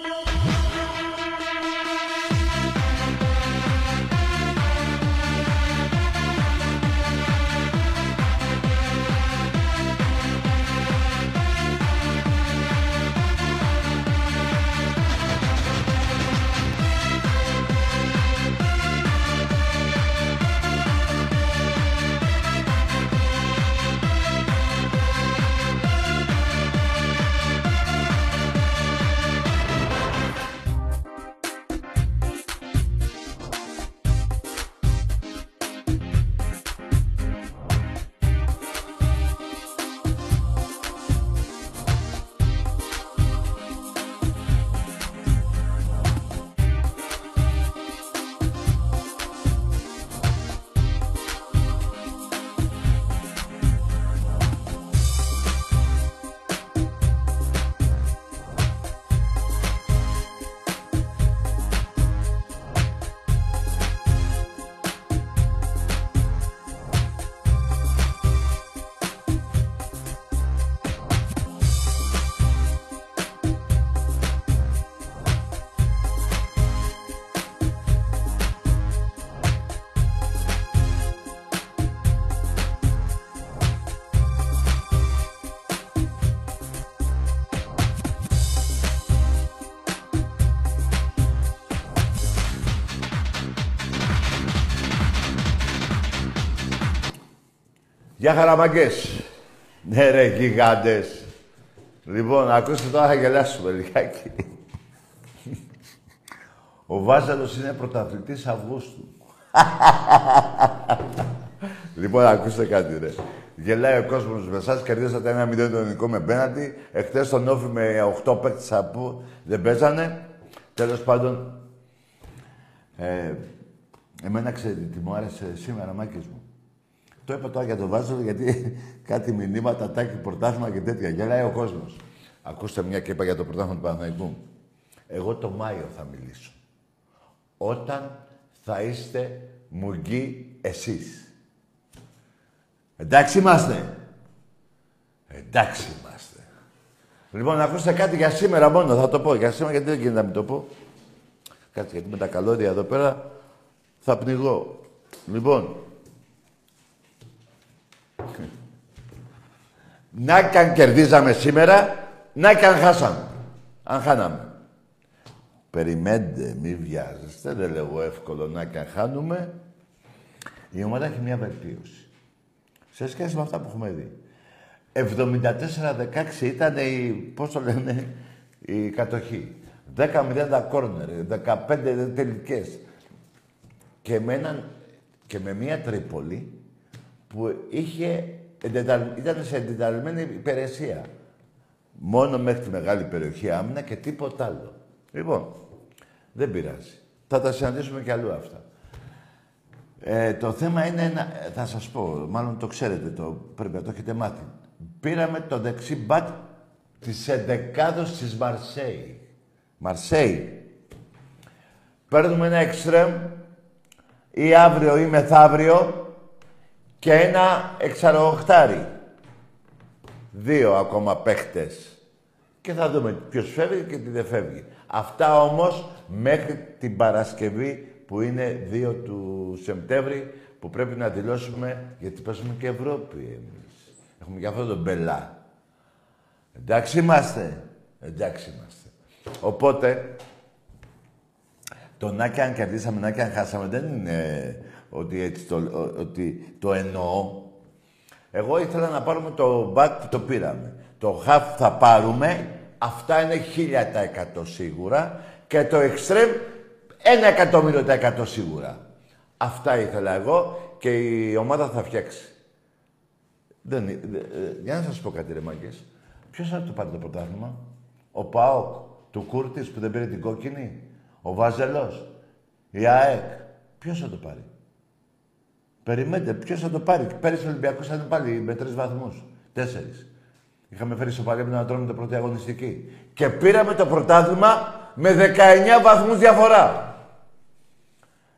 Don't Γεια χαραμαγκές. Ναι ρε γιγάντες. Λοιπόν, ακούστε τώρα θα γελάσουμε λιγάκι. Ο Βάζαλος είναι πρωταθλητής Αυγούστου. λοιπόν, ακούστε κάτι ρε. Γελάει ο κόσμος με εσάς, κερδίσατε ένα μηδέν το ελληνικό με πέναντι. Εχθές τον όφη με 8 παίκτες από δεν παίζανε. Τέλος πάντων, ε, εμένα ξέρετε τι μου άρεσε σήμερα, μάκες μου. Το είπα τώρα για τον Βάζο, γιατί κάτι μηνύματα, τάκι, πρωτάθλημα και τέτοια. Γελάει ο κόσμος. Ακούστε μια και είπα για το πρωτάθλημα του Παναθηναϊκού. Εγώ το Μάιο θα μιλήσω. Όταν θα είστε μουγγί εσείς. Εντάξει είμαστε. Εντάξει είμαστε. Λοιπόν, να ακούσετε κάτι για σήμερα μόνο, θα το πω. Για σήμερα γιατί δεν γίνεται να μην το πω. Κάτι γιατί με τα καλώδια εδώ πέρα θα πνιγώ. Λοιπόν, να και αν κερδίζαμε σήμερα, να και αν χάσαμε. Αν χάναμε. Περιμένετε, μη βιάζεστε, δεν λέω εύκολο να και αν χάνουμε. Η ομάδα έχει μια βελτίωση. Σε σχέση με αυτά που έχουμε δει. 74-16 ήταν η, πώς το λένε, η κατοχή. 10-0 τα κόρνερ, 15 τελικές. Και με, και με μια Τρίπολη που είχε, ήταν σε εντεταλμένη υπηρεσία. Μόνο μέχρι τη μεγάλη περιοχή άμυνα και τίποτα άλλο. Λοιπόν, δεν πειράζει. Θα τα συναντήσουμε κι αλλού αυτά. Ε, το θέμα είναι, ένα, θα σας πω, μάλλον το ξέρετε, το, πρέπει να το έχετε μάθει. Πήραμε το δεξί μπατ της εντεκάδος της Μαρσέη. Μαρσέη. Παίρνουμε ένα εξτρέμ ή αύριο ή μεθαύριο και ένα εξαροχτάρι. Δύο ακόμα παίχτες. Και θα δούμε ποιος φεύγει και τι δεν φεύγει. Αυτά όμως μέχρι την Παρασκευή που είναι 2 του Σεπτέμβρη που πρέπει να δηλώσουμε γιατί παίζουμε και Ευρώπη εμείς. Έχουμε και αυτό το μπελά. Εντάξει είμαστε. Εντάξει είμαστε. Οπότε, το να και αν κερδίσαμε, να και αν χάσαμε, δεν είναι ότι, έτσι το, ότι το εννοώ. Εγώ ήθελα να πάρουμε το μπακ που το πήραμε. Το χαφ θα πάρουμε, αυτά είναι 1000% σίγουρα και το εξτρέμ ένα εκατομμύριο τα εκατό σίγουρα. Αυτά ήθελα εγώ και η ομάδα θα φτιάξει. Δεν, ε, για να σας πω κάτι ρε μάγκες. Ποιος θα το πάρει το πρωτάθλημα; Ο ΠΑΟΚ του Κούρτης που δεν πήρε την κόκκινη; Ο Βάζελος; Η ΑΕΚ; Ποιος θα το πάρει; Περιμένετε, ποιος θα το πάρει. Πέρυσι ο Ολυμπιακός ήταν πάλι με τρεις βαθμούς. Τέσσερις. Είχαμε φέρει στο παλιό να τρώμε το πρώτη αγωνιστική. Και πήραμε το πρωτάθλημα με 19 βαθμούς διαφορά.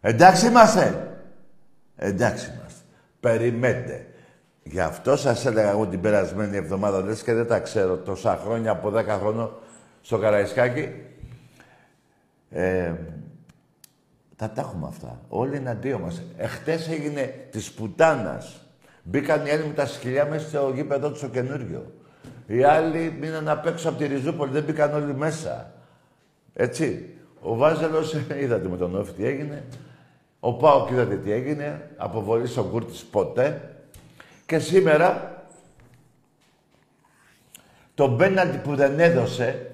Εντάξει είμαστε. Εντάξει είμαστε. Περιμένετε. Γι' αυτό σας έλεγα εγώ την περασμένη εβδομάδα, λες και δεν τα ξέρω, τόσα χρόνια από 10 χρόνια στο Καραϊσκάκι, Ε, θα τα έχουμε αυτά. Όλοι εναντίον μας. Εχθές έγινε της πουτάνας. Μπήκαν οι Έλληνες με τα σκυλιά μέσα στο γήπεδο του στο καινούριο. Οι άλλοι μείναν απ' έξω από τη Ριζούπολη, δεν μπήκαν όλοι μέσα. Έτσι. Ο Βάζελος, είδατε με τον Όφη τι έγινε. Ο Πάοκ είδατε τι έγινε. Αποβολή στον Κούρτης ποτέ. Και σήμερα, το μπέναντι που δεν έδωσε,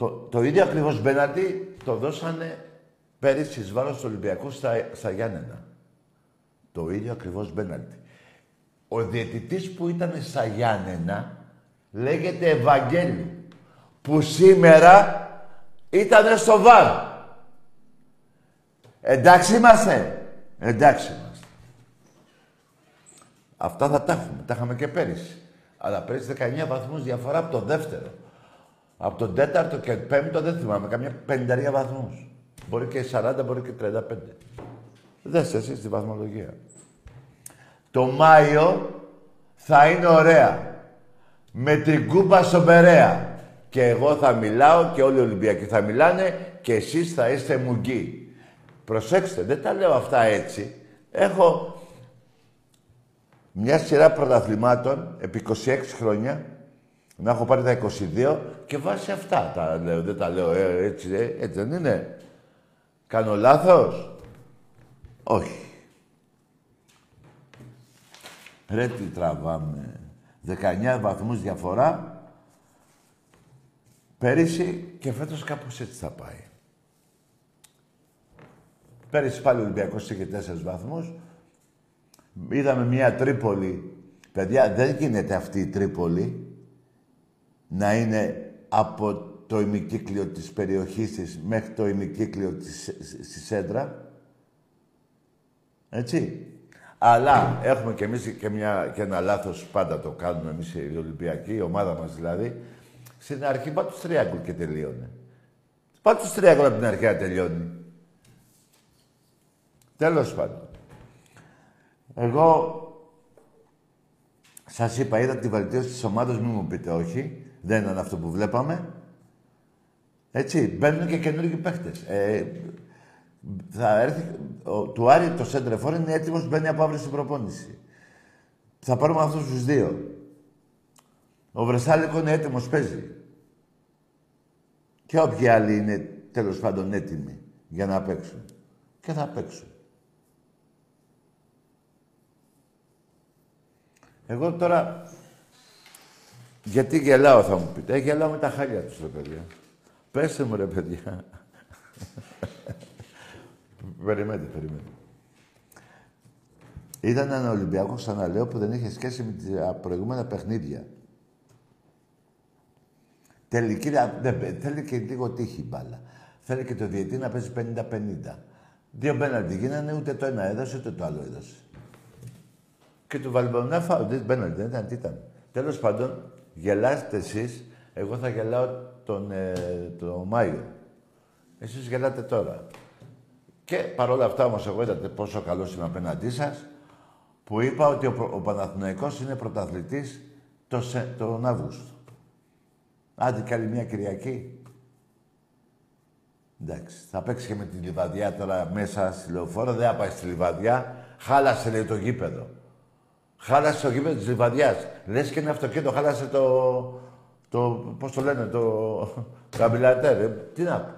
το, το ίδιο ακριβώς μπέναντι το δώσανε πέρυσι εις βάρος του Ολυμπιακού στα, στα Γιάννενα. Το ίδιο ακριβώς μπέναντι. Ο διαιτητής που ήταν στα Γιάννενα λέγεται Ευαγγέλη που σήμερα ήταν στο ΒΑΡ. Εντάξει είμαστε. Εντάξει είμαστε. Αυτά θα τα έχουμε. Τα είχαμε και πέρυσι. Αλλά πέρυσι 19 βαθμούς διαφορά από το δεύτερο. Από τον τέταρτο και πέμπτο δεν θυμάμαι. Καμιά πενταρία βαθμούς. Μπορεί και 40, μπορεί και 35. Δες εσύ στη βαθμολογία. Το Μάιο θα είναι ωραία. Με την κούπα στον Περέα. Και εγώ θα μιλάω και όλοι οι Ολυμπιακοί θα μιλάνε και εσείς θα είστε μουγκοί. Προσέξτε, δεν τα λέω αυτά έτσι. Έχω μια σειρά πρωταθλημάτων επί 26 χρόνια. Να έχω πάρει τα 22 και βάσει αυτά τα λέω. Δεν τα λέω ε, έτσι, ε, έτσι δεν είναι. Κάνω λάθος; Όχι. Ρε τι τραβάμε. 19 βαθμούς διαφορά Πέρυσι και φέτος κάπως έτσι θα πάει. Πέρυσι πάλι ο Ολυμπιακός είχε τέσσερις βαθμούς. Είδαμε μια Τρίπολη. Παιδιά, δεν γίνεται αυτή η Τρίπολη να είναι από το ημικύκλιο της περιοχής της μέχρι το ημικύκλιο της, στη Σέντρα. Έτσι. Αλλά έχουμε και εμείς και, μια, και ένα λάθος, πάντα το κάνουμε εμείς οι Ολυμπιακοί, η ομάδα μας δηλαδή, στην αρχή πάτε του τριάγκουλ και τελείωνε. Πάτε του τριάγκουλ από την αρχή να τελειώνει. Τέλος πάντων. Εγώ σας είπα, είδα τη βελτίωση της ομάδας, μην μου πείτε όχι. Δεν ήταν αυτό που βλέπαμε. Έτσι, μπαίνουν και καινούργιοι παίχτες. Ε, θα έρθει, ο, του Άρη το Σέντρεφόρ είναι έτοιμος, μπαίνει από αύριο στην προπόνηση. Θα πάρουμε αυτούς τους δύο. Ο Βρεσάλικο είναι έτοιμος, παίζει. Και όποιοι άλλοι είναι τέλος πάντων έτοιμοι για να παίξουν. Και θα παίξουν. Εγώ τώρα... Γιατί γελάω θα μου πείτε. Ε, γελάω με τα χάλια τους, ρε παιδιά. Πέστε μου, ρε παιδιά. περιμένετε, περιμένετε. Ήταν ένα Ολυμπιακό, ξαναλέω, που δεν είχε σχέση με τα προηγούμενα παιχνίδια. Τελική, δεν, θέλει και λίγο τύχη μπάλα. Θέλει και το διετή να παίζει 50-50. Δύο μπέναλτι γίνανε, ούτε το ένα έδωσε, ούτε το άλλο έδωσε. Και του Βαλμπονά φάω, δεν μπέναλτι, δεν ήταν, τι ήταν. Τέλος πάντων, γελάστε εσείς, εγώ θα γελάω τον, ε, τον Μάιο. Εσείς γελάτε τώρα. Και παρόλα αυτά όμως εγώ είδατε πόσο καλός είμαι απέναντί σας, που είπα ότι ο, ο Παναθηναϊκός είναι πρωταθλητής τον Αύγουστο. Άντε κι άλλη μια Κυριακή. Εντάξει. Θα παίξει και με τη Λιβαδιά τώρα μέσα στη λεωφόρο. Δεν θα πάει στη Λιβαδιά. Χάλασε λέει το γήπεδο. Χάλασε το γήπεδο της Λιβαδιάς. Λες και ένα αυτοκίνητο, χάλασε το. το Πώς το λένε, το. καμπιλατέρ. Ε, τι να πω.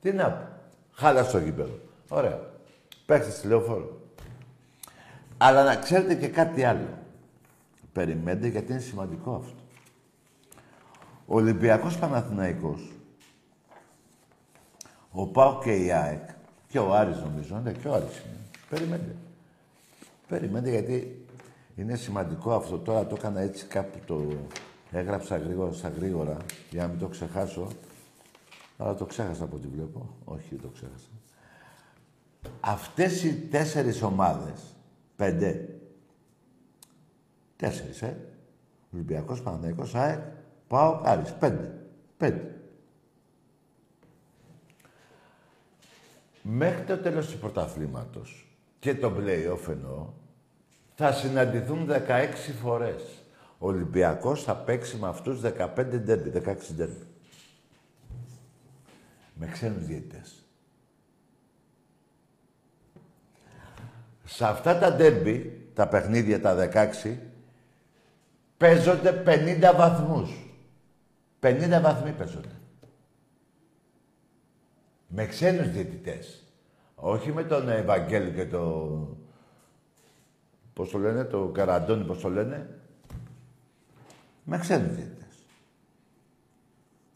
Τι να πω. Χάλασε το γήπεδο. Ωραία. Παίξτε στη λεωφόρο. Αλλά να ξέρετε και κάτι άλλο. Περιμένετε γιατί είναι σημαντικό αυτό. Ο Ολυμπιακός Παναθηναϊκός, ο Πάο και η ΑΕΚ και ο Άρης νομίζω, ναι, και ο Άρης είναι. Περιμένετε. Περιμένετε γιατί είναι σημαντικό αυτό. Τώρα το έκανα έτσι κάπου το έγραψα γρήγορα, στα γρήγορα για να μην το ξεχάσω. Αλλά το ξέχασα από ό,τι βλέπω. Όχι, το ξέχασα. Αυτές οι τέσσερις ομάδες, πέντε, τέσσερις, ε, Ολυμπιακός, Παναθηναϊκός, ΑΕΚ, Πάω Άρης. Πέντε. Πέντε. Μέχρι το τέλος του πρωταθλήματος και το play-off εννοώ, θα συναντηθούν 16 φορές. Ο Ολυμπιακός θα παίξει με αυτούς 15 ντέρμπι, 16 ντέρμπι. Με ξένους διαιτητές. Σε αυτά τα ντέρμπι, τα παιχνίδια τα 16, παίζονται 50 βαθμούς. 50 βαθμοί παίζονται. Με ξένους διαιτητές. Όχι με τον Ευαγγέλη και το... Πώς το λένε, το Καραντώνη, πώς το λένε. Με ξένους διαιτητές.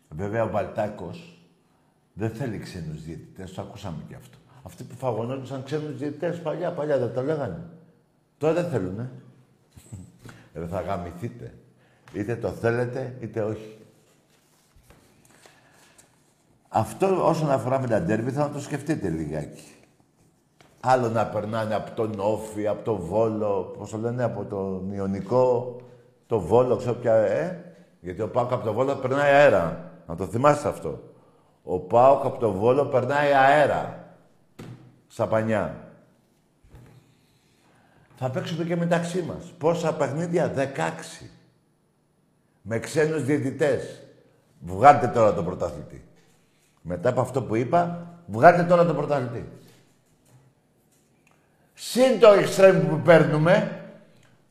Βέβαια ο Βαλτάκος δεν θέλει ξένους διαιτητές, το ακούσαμε και αυτό. Αυτοί που φαγωνόντουσαν ξένους διαιτητές παλιά, παλιά δεν το λέγανε. Τώρα δεν θέλουνε. Ε, θα γαμηθείτε. Είτε το θέλετε, είτε όχι. Αυτό όσον αφορά με τα ντέρμπι θα το σκεφτείτε λιγάκι. Άλλο να περνάνε από τον Όφη, από τον Βόλο, πώς το λένε, από τον Ιωνικό, το Βόλο, ξέρω πια, ε. Γιατί ο Πάοκ από τον Βόλο περνάει αέρα. Να το θυμάστε αυτό. Ο Πάοκ από τον Βόλο περνάει αέρα. Στα πανιά. Θα παίξουμε και μεταξύ μας. Πόσα παιχνίδια, 16. Με ξένους διαιτητές. Βγάλτε τώρα τον πρωταθλητή. Μετά από αυτό που είπα, βγάλτε τώρα τον πρωταθλητή. Συν το εξτρέμ που παίρνουμε,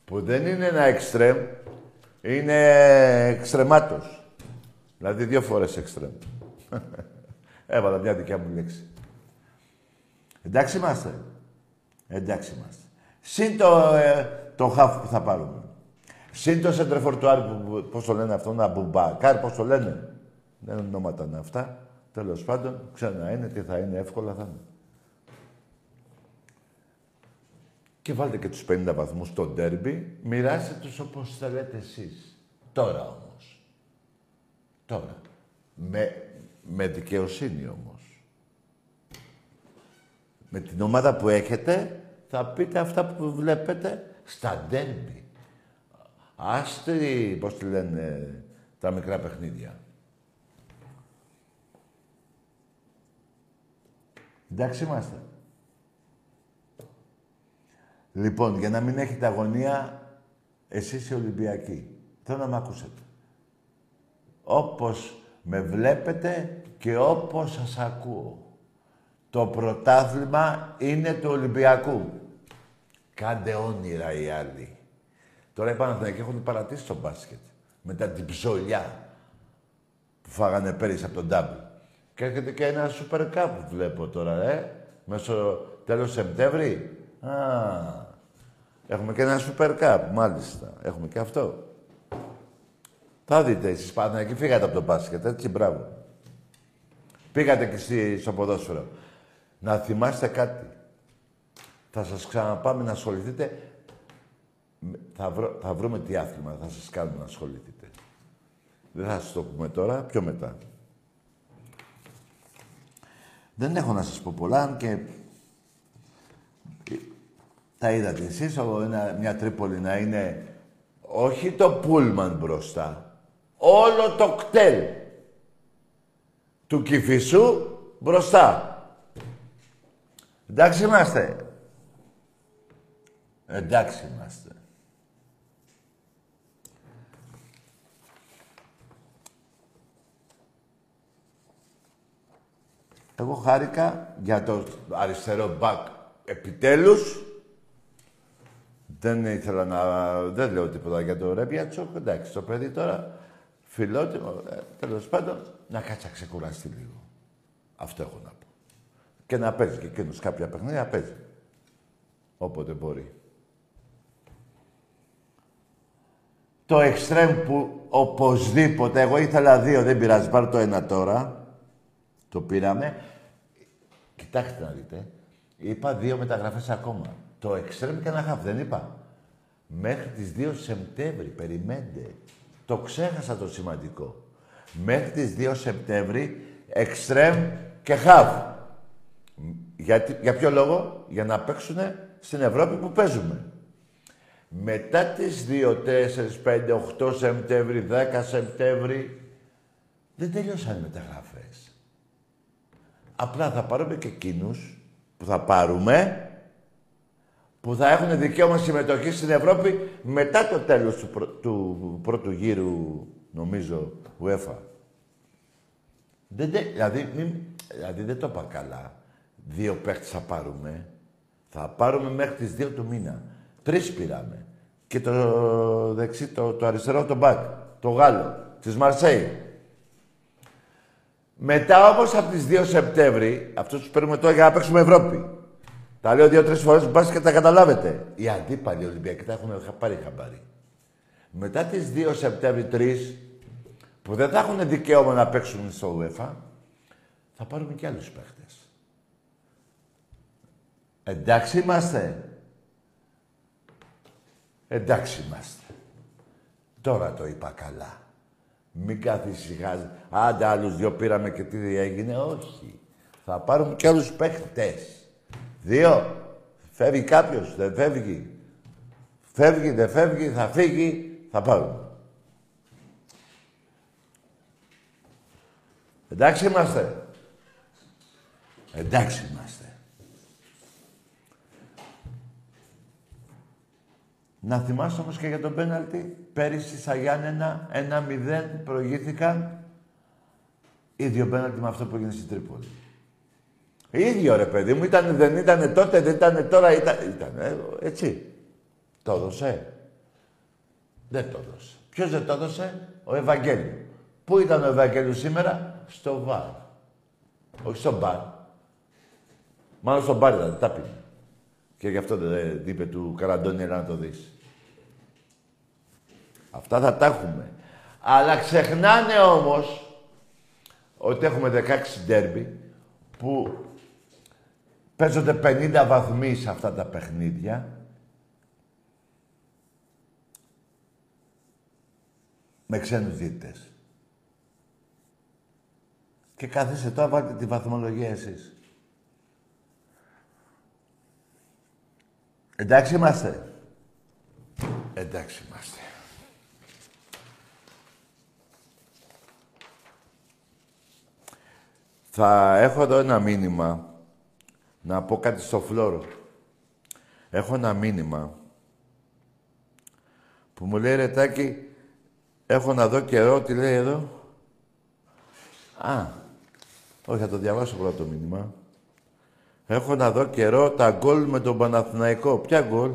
που δεν είναι ένα εξτρέμ, είναι εξτρεμάτος. Δηλαδή δύο φορές εξτρέμ. Έβαλα μια δικιά μου λέξη. Εντάξει είμαστε. Εντάξει είμαστε. Συν το, ε, το χαφ που θα πάρουμε. Συν το σεντρεφορτουάρι που, πώς το λένε αυτό, να μπουμπακάρ, πώς το λένε. Δεν ονόματα είναι αυτά. Τέλος πάντων, ξανά είναι, τι θα είναι, εύκολα θα είναι. Και βάλτε και τους 50 βαθμούς στο ντέρμπι, μοιράστε τους όπως θέλετε εσείς. Τώρα όμως. Τώρα. Με, με δικαιοσύνη όμως. Με την ομάδα που έχετε, θα πείτε αυτά που βλέπετε στα ντέρμπι. Άστε, πώς τη λένε, τα μικρά παιχνίδια. Εντάξει είμαστε. Λοιπόν, για να μην έχετε αγωνία, εσείς οι Ολυμπιακοί, θέλω να με ακούσετε. Όπως με βλέπετε και όπως σας ακούω. Το πρωτάθλημα είναι του Ολυμπιακού. Κάντε όνειρα οι άλλοι. Τώρα οι Παναθηναϊκοί έχουν παρατήσει το μπάσκετ. Μετά την ψωλιά που φάγανε πέρυσι από τον Ντάμπλ. Και έρχεται και ένα Super Cup βλέπω τώρα, ε. Μέσω τέλος Σεπτέμβρη. Α, έχουμε και ένα Super Cup, μάλιστα. Έχουμε και αυτό. Θα δείτε εσείς Παναθηναϊκοί, φύγατε από το μπάσκετ, έτσι, μπράβο. Πήγατε και εσείς στο ποδόσφαιρο. Να θυμάστε κάτι. Θα σας ξαναπάμε να ασχοληθείτε. Θα, βρω, θα βρούμε τι άθλημα θα σας κάνουμε να ασχοληθείτε. Δεν θα σας το πούμε τώρα, πιο μετά. Δεν έχω να σας πω πολλά, αν και τα είδατε εσείς, μια Τρίπολη να είναι όχι το πούλμαν μπροστά, όλο το κτέλ του Κηφισού μπροστά. Εντάξει είμαστε. Εντάξει είμαστε. Εγώ χάρηκα για το αριστερό μπακ επιτέλους. Δεν ήθελα να... Δεν λέω τίποτα για το Ρέμπιατσο. Εντάξει, το παιδί τώρα φιλότιμο, ε, τέλος πάντων, να κάτσει να ξεκουραστεί λίγο. Αυτό έχω να πω. Και να παίζει και εκείνος κάποια παιχνίδια, να παίζει. Όποτε μπορεί. Το εξτρέμ που οπωσδήποτε, εγώ ήθελα δύο, δεν πειράζει, πάρω το ένα τώρα. Το πήραμε. Κοιτάξτε να δείτε. Είπα δύο μεταγραφές ακόμα. Το εξτρέμ και ένα χαφ, δεν είπα. Μέχρι τις 2 Σεπτέμβρη, περιμένετε. Το ξέχασα το σημαντικό. Μέχρι τις 2 Σεπτέμβρη, εξτρέμ και χαφ. για ποιο λόγο; Για να παίξουν στην Ευρώπη που παίζουμε. Μετά τις 2, 4, 5, 8 Σεπτέμβρη, 10 Σεπτέμβρη, δεν τελειώσαν οι μεταγραφές. Απλά θα πάρουμε και εκείνους που θα πάρουμε, που θα έχουν δικαίωμα συμμετοχή στην Ευρώπη μετά το τέλος του, του πρώτου γύρου, νομίζω, UEFA. Δεν, δηλαδή, μην, Δηλαδή δεν το είπα καλά. Δύο παίχτες θα πάρουμε. Θα πάρουμε μέχρι τις δύο του μήνα. Τρεις πήραμε. Και το δεξί, το, το αριστερό, το μπακ. Το Γάλλο. Της Μαρσέη. Μετά όμως από τις 2 Σεπτέμβρη, αυτούς τους παίρνουμε τώρα για να παίξουμε Ευρώπη. Τα λέω δύο-τρεις φορές που πας και τα καταλάβετε. Οι αντίπαλοι Ολυμπιακοί τα έχουν πάρει χαμπάρι. Μετά τις 2 Σεπτέμβρη 3, που δεν θα έχουν δικαίωμα να παίξουν στο UEFA, θα πάρουμε και άλλους παίχτες. Εντάξει είμαστε. Εντάξει είμαστε. Τώρα το είπα καλά. Μην καθησυχάζει. Άντε άλλους δυο πήραμε και τι έγινε. Όχι. Θα πάρουμε και άλλους παίχτες. Δύο. Φεύγει κάποιος, δεν φεύγει. Φεύγει, δεν φεύγει, θα φύγει, θα πάρουμε. Εντάξει είμαστε. Εντάξει είμαστε. Να θυμάσαι όμως και για τον πέναλτι. Πέρυσι στα Γιάννενα, ένα μηδέν προηγήθηκαν. Ίδιο πέναλτι με αυτό που έγινε στην Τρίπολη. Ίδιο ρε παιδί μου, ήταν, δεν ήταν τότε, δεν ήταν τώρα, ήταν, ήταν ε, έτσι. Το έδωσε. Δεν το έδωσε. Ποιος δεν το έδωσε, ο Ευαγγέλιο. Πού ήταν ο Ευαγγέλιο σήμερα, στο βάρ. Όχι στο μπαρ. Μάλλον στο μπαρ ήταν, τα πήγε. Και γι' αυτό δεν είπε του Καραντώνη, να το δεις. Αυτά θα τα έχουμε. Αλλά ξεχνάνε όμως ότι έχουμε 16 ντέρμπι που παίζονται 50 βαθμοί σε αυτά τα παιχνίδια. Με ξένους διαιτητές. Και κάθεσε τώρα, βάλτε τη βαθμολογία εσείς. Εντάξει είμαστε. Εντάξει είμαστε. Θα έχω εδώ ένα μήνυμα. Να πω κάτι στο φλόρο. Έχω ένα μήνυμα που μου λέει «Ρετάκι, έχω να δω καιρό, τι λέει εδώ». Α, όχι, θα το διαβάσω πρώτα το μήνυμα. Έχω να δω καιρό τα γκολ με τον Παναθηναϊκό. Ποια γκολ;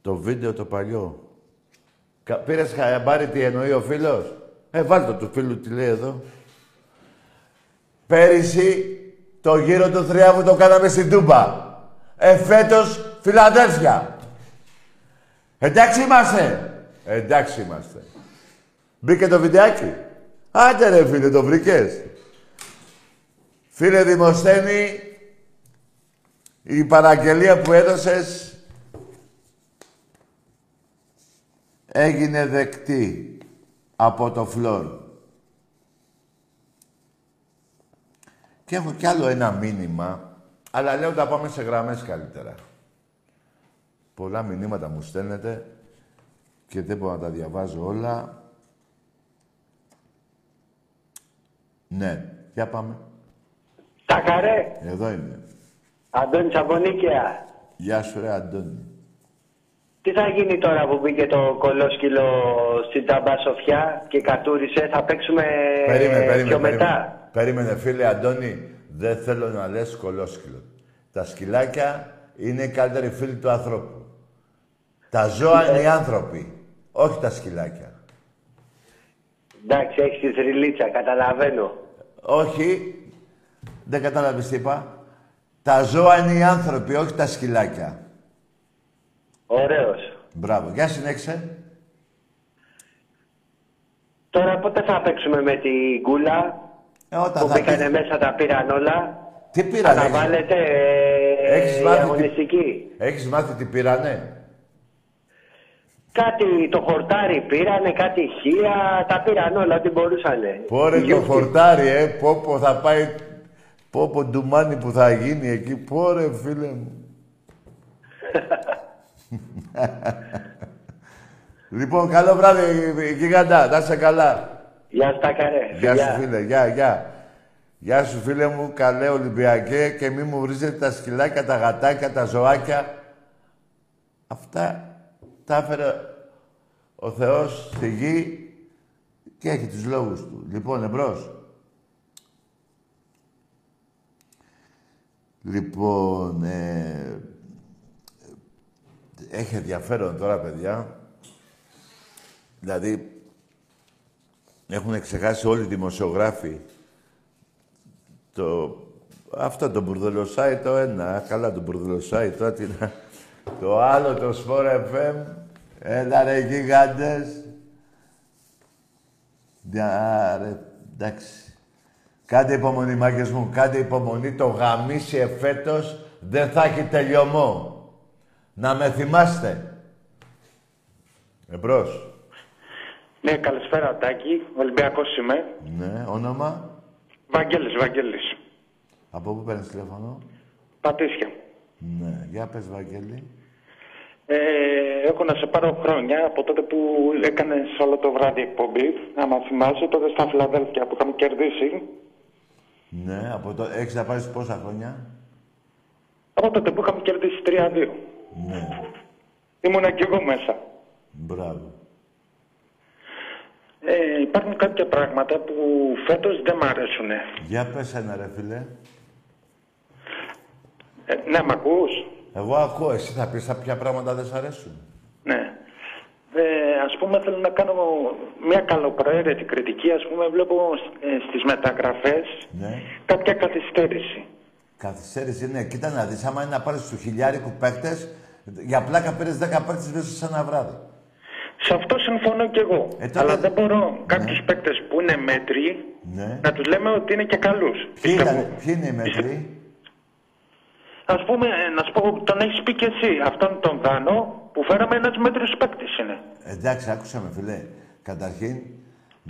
Το βίντεο το παλιό. Πήρες χαμπάρι τι εννοεί ο φίλος; Ε, βάλτε του φίλου τι λέει εδώ. Πέρυσι το γύρο του θριάβου το κάναμε στην Τούμπα. Εφέτος Φιλαδέλφια. Εντάξει είμαστε. Εντάξει είμαστε. Μπήκε το βιντεάκι; Άντε ρε φίλε, το βρήκες. Φίλε Δημοσθένη, η παραγγελία που έδωσες έγινε δεκτή από το φλόρ. Και έχω κι άλλο ένα μήνυμα, αλλά λέω τα πάμε σε γραμμές καλύτερα. Πολλά μηνύματα μου στέλνετε και δεν μπορώ να τα διαβάζω όλα. Ναι, για πάμε. Τακαρέ. Εδώ είμαι. Αντώνη Τσαμπονίκια. Γεια σου ρε Αντώνη. Τι θα γίνει τώρα που μπήκε το κολόσκυλο στην ταμπά Σοφιά και κατούρισε, θα παίξουμε Περίμενε, περίμενε, πιο περίμενε. μετά. Περίμενε φίλε Αντώνη, δεν θέλω να λες κολόσκυλο. Τα σκυλάκια είναι οι καλύτεροι φίλοι του ανθρώπου. Τα ζώα είναι οι άνθρωποι, όχι τα σκυλάκια. Εντάξει, έχεις τη θρυλίτσα, καταλαβαίνω. Όχι, δεν κατάλαβες τι είπα. Τα ζώα είναι οι άνθρωποι, όχι τα σκυλάκια. Ωραίος. Μπράβο. Για συνέχισε. Τώρα πότε θα παίξουμε με την κούλα Ε, όταν που θα μπήκανε πει- μέσα, τα πήραν όλα. Τι πήρανε, Θα έχεις- βάλετε Έχεις ε, μάθει τι- αγωνιστική. Έχεις μάθει τι πήρανε; Κάτι το χορτάρι πήρανε, κάτι ηχεία, τα πήραν όλα, ό,τι μπορούσανε. Πόρε το Γιούχι. χορτάρι, ε. Πόπο θα πάει... Πόπο ντουμάνι που θα γίνει εκεί. Πόρε, φίλε μου. λοιπόν, καλό βράδυ, γιγαντά. Να είσαι καλά. Γεια σου, φίλε. Γεια, γεια. Γεια σου, φίλε μου, καλέ Ολυμπιακέ και μη μου βρίζετε τα σκυλάκια, τα γατάκια, τα ζωάκια. Αυτά τα έφερε ο Θεός στη γη και έχει τους λόγους του. Λοιπόν, εμπρός. Λοιπόν, ε, ε, έχει ενδιαφέρον τώρα, παιδιά. Δηλαδή, έχουν ξεχάσει όλοι οι δημοσιογράφοι το... Αυτό το μπουρδελοσάι το ένα. Καλά το μπουρδελοσάι το Το άλλο το Sport FM. Έλα ρε γίγαντες. ρε, εντάξει. Κάντε υπομονή, μάγκες μου, κάντε υπομονή. Το γαμίσι εφέτος δεν θα έχει τελειωμό. Να με θυμάστε. Εμπρός. Ναι, καλησπέρα Τάκη. Ολυμπιακός είμαι. Ναι, όνομα; Βαγγέλης, Βαγγέλης. Από πού παίρνεις τηλέφωνο; Πατήσια. Ναι, για πες Βαγγέλη. Ε, έχω να σε πάρω χρόνια από τότε που έκανες όλο το βράδυ εκπομπή. μα θυμάσαι, τότε στα Φιλαδέλφια που είχαμε κερδίσει. Ναι, από το... έχεις να πάρεις πόσα χρόνια; Από τότε που είχαμε κερδίσει 3-2. Ναι. Ήμουνα κι εγώ μέσα. Μπράβο. Ε, υπάρχουν κάποια πράγματα που φέτος δεν μ' αρέσουν. Για πες ένα ρε φίλε. Ε, ναι, μ' ακούς; Εγώ ακούω. Εσύ θα πεις ποια πράγματα δεν σ' αρέσουν. Ναι. Ε, ας πούμε θέλω να κάνω μια καλοπροαίρετη κριτική. Ας πούμε βλέπω ε, στις μεταγραφές ναι. κάποια καθυστέρηση. Καθυστέρηση, ναι. Κοίτα να δεις, άμα είναι να πάρεις του χιλιάρικου παίχτες, για πλάκα πήρες 10 παίχτες μέσα σε ένα βράδυ. Σε αυτό συμφωνώ κι εγώ. Ε, Αλλά δεν μπορώ ναι. κάποιους παίκτες που είναι μέτροι ναι. να τους λέμε ότι είναι και καλούς. Ποιοι, ποιοι είναι οι μέτροι; Α πούμε, ε, να σου πω, τον έχεις πει κι εσύ. Αυτόν τον Δάνο που φέραμε ένας μέτριος παίκτης είναι. Εντάξει, άκουσα με φιλέ. Καταρχήν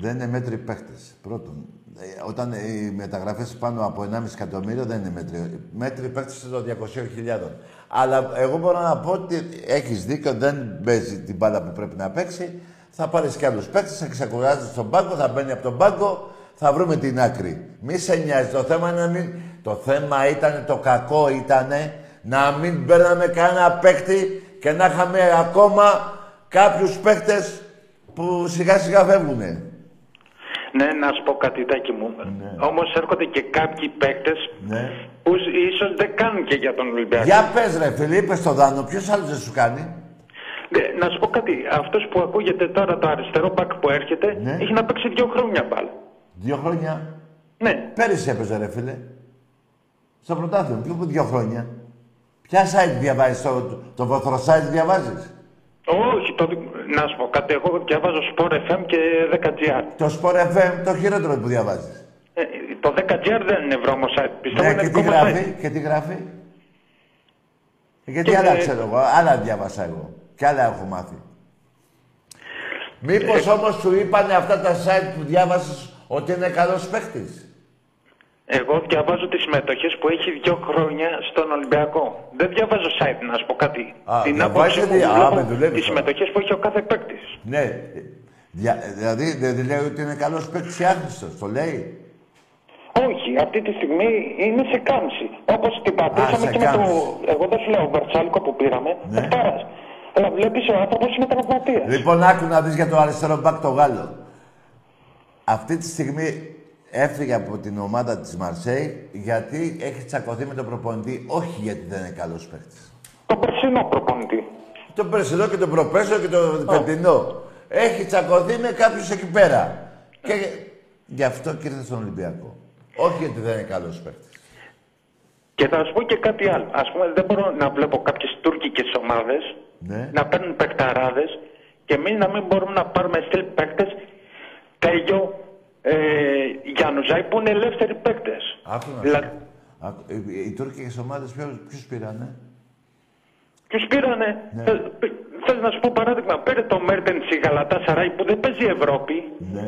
δεν είναι μέτροι παίκτες. Πρώτον, ε, όταν οι μεταγραφές πάνω από 1,5 εκατομμύριο δεν είναι μέτροι. Μέτροι παίκτες είναι των 200.000. Αλλά εγώ μπορώ να πω ότι έχεις δίκιο, δεν παίζει την μπάλα που πρέπει να παίξει. Θα πάρεις κι άλλους παίκτες, θα ξεκουράζεις στον πάγκο, θα μπαίνει από τον πάγκο, θα βρούμε την άκρη. Μη σε νοιάζει. Το θέμα είναι να μην. Το θέμα ήταν, το κακό ήταν να μην παίρναμε κανένα παίκτη και να είχαμε ακόμα κάποιους παίκτες που σιγά σιγά φεύγουνε. Ναι, να σου πω κάτι, Τάκη μου. Ναι. Όμως έρχονται και κάποιοι παίκτες ναι. που ίσως δεν κάνουν και για τον Ολυμπιακό. Για πες, ρε φίλε, είπες στο Δάνο, ποιος άλλος δεν σου κάνει; Ναι, να σου πω κάτι. Αυτός που ακούγεται τώρα, το αριστερό μπακ που έρχεται, ναι. έχει να παίξει δύο χρόνια μπάλα. Δύο χρόνια; Ναι. Πέρυσι έπαιζε, ρε φίλε. Στο πρωτάθλημα, ποιο δύο χρόνια. Ποια site διαβάζεις, το, το, το site διαβάζεις; Όχι, το, να σου πω κάτι. Εγώ διαβάζω Sport FM και 10GR. Το Sport FM το χειρότερο που διαβάζεις. Ε, το 10GR δεν είναι βρώμο site. Πιστεύω ναι, και τι γράφει, και τι γράφει; Γιατί και άλλα ξέρω εγώ, άλλα διάβασα εγώ. Και άλλα έχω μάθει. Μήπως ε, όμως σου είπανε αυτά τα site που διάβασες ότι είναι καλός παίχτης. Εγώ διαβάζω τις συμμετοχές που έχει δύο χρόνια στον Ολυμπιακό. Δεν διαβάζω site, να σου πω κάτι. Α, Την άποψη που βλέπω τις συμμετοχές που έχει ο κάθε παίκτης. Ναι. Δια, δηλαδή δεν λέει ότι είναι καλός παίκτης άχρηστο. Το λέει. Όχι, αυτή τη στιγμή είναι σε κάμψη. Όπως την πατήσαμε και με το. Εγώ δεν σου λέω, ο Βερτσάλικο που πήραμε. Ναι. Αλλά βλέπεις ο άνθρωπος είναι τραυματίας. Λοιπόν, άκου να δεις για το αριστερό μπακ το Γάλλο. Αυτή τη στιγμή έφυγε από την ομάδα της Μαρσέη γιατί έχει τσακωθεί με τον προπονητή, όχι γιατί δεν είναι καλός παίχτης. Το περσινό προπονητή. Το περσινό και το προπέσο και το φετινό. Έχει τσακωθεί με κάποιους εκεί πέρα. Και γι' αυτό και ήρθε στον Ολυμπιακό. Όχι γιατί δεν είναι καλός παίχτης. Και θα σου πω και κάτι άλλο. Ας πούμε, δεν μπορώ να βλέπω κάποιες τουρκικές ομάδες ναι. να παίρνουν παιχταράδες και εμείς να μην μπορούμε να πάρουμε στυλ παίκτες τέλειο ε, Γιάννουζάη που είναι ελεύθεροι παίκτες. Δηλαδή... Οι, οι τουρκικέ ομάδε ποιους πήρανε; Ποιους πήρανε; Ναι. Θέλω να σου πω παράδειγμα. Πήρε το Μέρτεν η Γαλατά Σαράι που δεν παίζει Ευρώπη. Ναι.